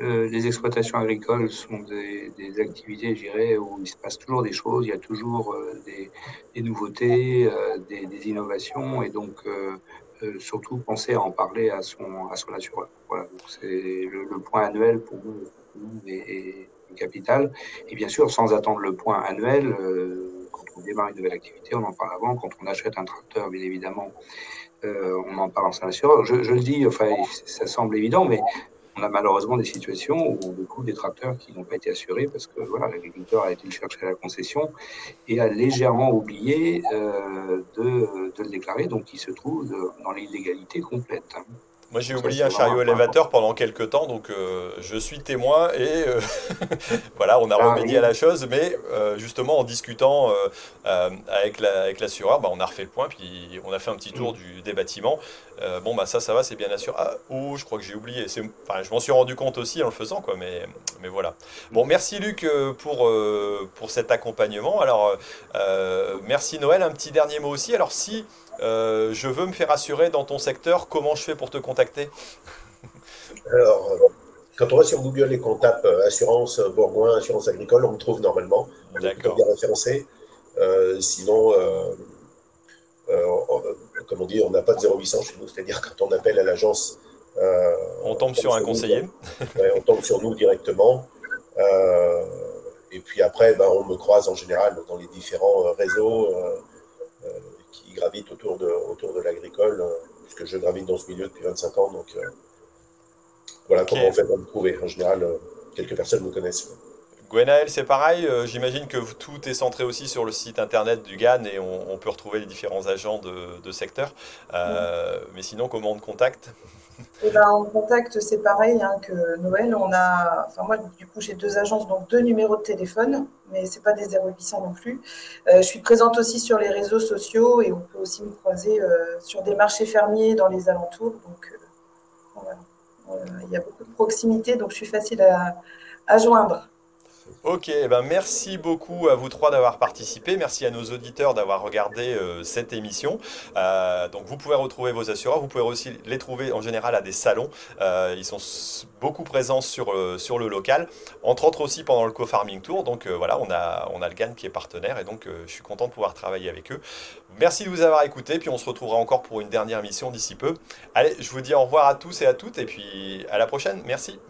Euh, les exploitations agricoles sont des, activités, je où il se passe toujours des choses, il y a toujours euh, des, nouveautés, des, innovations, et donc surtout penser à en parler à son, à son assureur. Voilà, c'est le, le, point annuel pour nous et, capital. Et bien sûr, sans attendre le point annuel, euh, quand on démarre une nouvelle activité, on en parle avant. Quand on achète un tracteur, bien évidemment, euh, on en parle en assureur. Je, je, le dis, enfin, ça semble évident, mais on a malheureusement des situations où beaucoup des tracteurs qui n'ont pas été assurés parce que voilà, l'agriculteur a été le chercher à la concession et a légèrement oublié euh, de, de, le déclarer, donc il se trouve dans l'illégalité complète. Moi, j'ai oublié un chariot élévateur pendant quelques temps, donc euh, je suis témoin et euh, voilà, on a ah remédié à la chose, mais euh, justement en discutant avec l'assureur, bah, on a refait le point, puis on a fait un petit tour mm. du, des bâtiments. bon, bah ça, ça va, c'est bien assuré. Ah, oh, je crois que j'ai oublié. Enfin, je m'en suis rendu compte aussi en le faisant, quoi, mais, mais voilà. Bon, merci Luc pour, pour cet accompagnement. Alors, merci Noël, un petit dernier mot aussi. Alors, si euh, je veux me faire assurer dans ton secteur, comment je fais pour te contacter Alors, Quand on va sur Google et qu'on tape assurance Bourgoin, assurance agricole, on me trouve normalement. D'accord. bien référencé. sinon, comme on dit, on n'a pas de 0800 chez nous, c'est-à-dire quand on appelle à l'agence. on tombe sur un conseiller. on tombe sur nous directement. et puis après, ben, on me croise en général dans les différents réseaux qui gravitent autour de, autour de l'agricole, puisque je gravite dans ce milieu depuis 25 ans. Donc voilà comment on fait pour me trouver. En général, quelques personnes me connaissent. Gwenaël, c'est pareil. Euh, j'imagine que tout est centré aussi sur le site internet du GAN et on, peut retrouver les différents agents de, secteur. Euh, mais sinon, comment on te contacte? Eh ben, on contacte, c'est pareil hein, que Noël. On a, enfin moi, du coup, j'ai deux agences, donc deux numéros de téléphone, mais c'est pas des 0800 non plus. Euh, je suis présente aussi sur les réseaux sociaux et on peut aussi me croiser sur des marchés fermiers dans les alentours. Donc, il y a beaucoup de proximité, donc je suis facile à joindre. Ok, eh ben merci beaucoup à vous trois d'avoir participé. Merci à nos auditeurs d'avoir regardé euh, cette émission. Euh, donc vous pouvez retrouver vos assureurs. Vous pouvez aussi les trouver en général à des salons. Euh, ils sont beaucoup présents sur, sur le local, entre autres aussi pendant le co-farming tour. Donc voilà, on a, on a le GAN qui est partenaire et donc je suis content de pouvoir travailler avec eux. Merci de vous avoir écouté. Puis on se retrouvera encore pour une dernière émission d'ici peu. Allez, je vous dis au revoir à tous et à toutes et puis à la prochaine. Merci.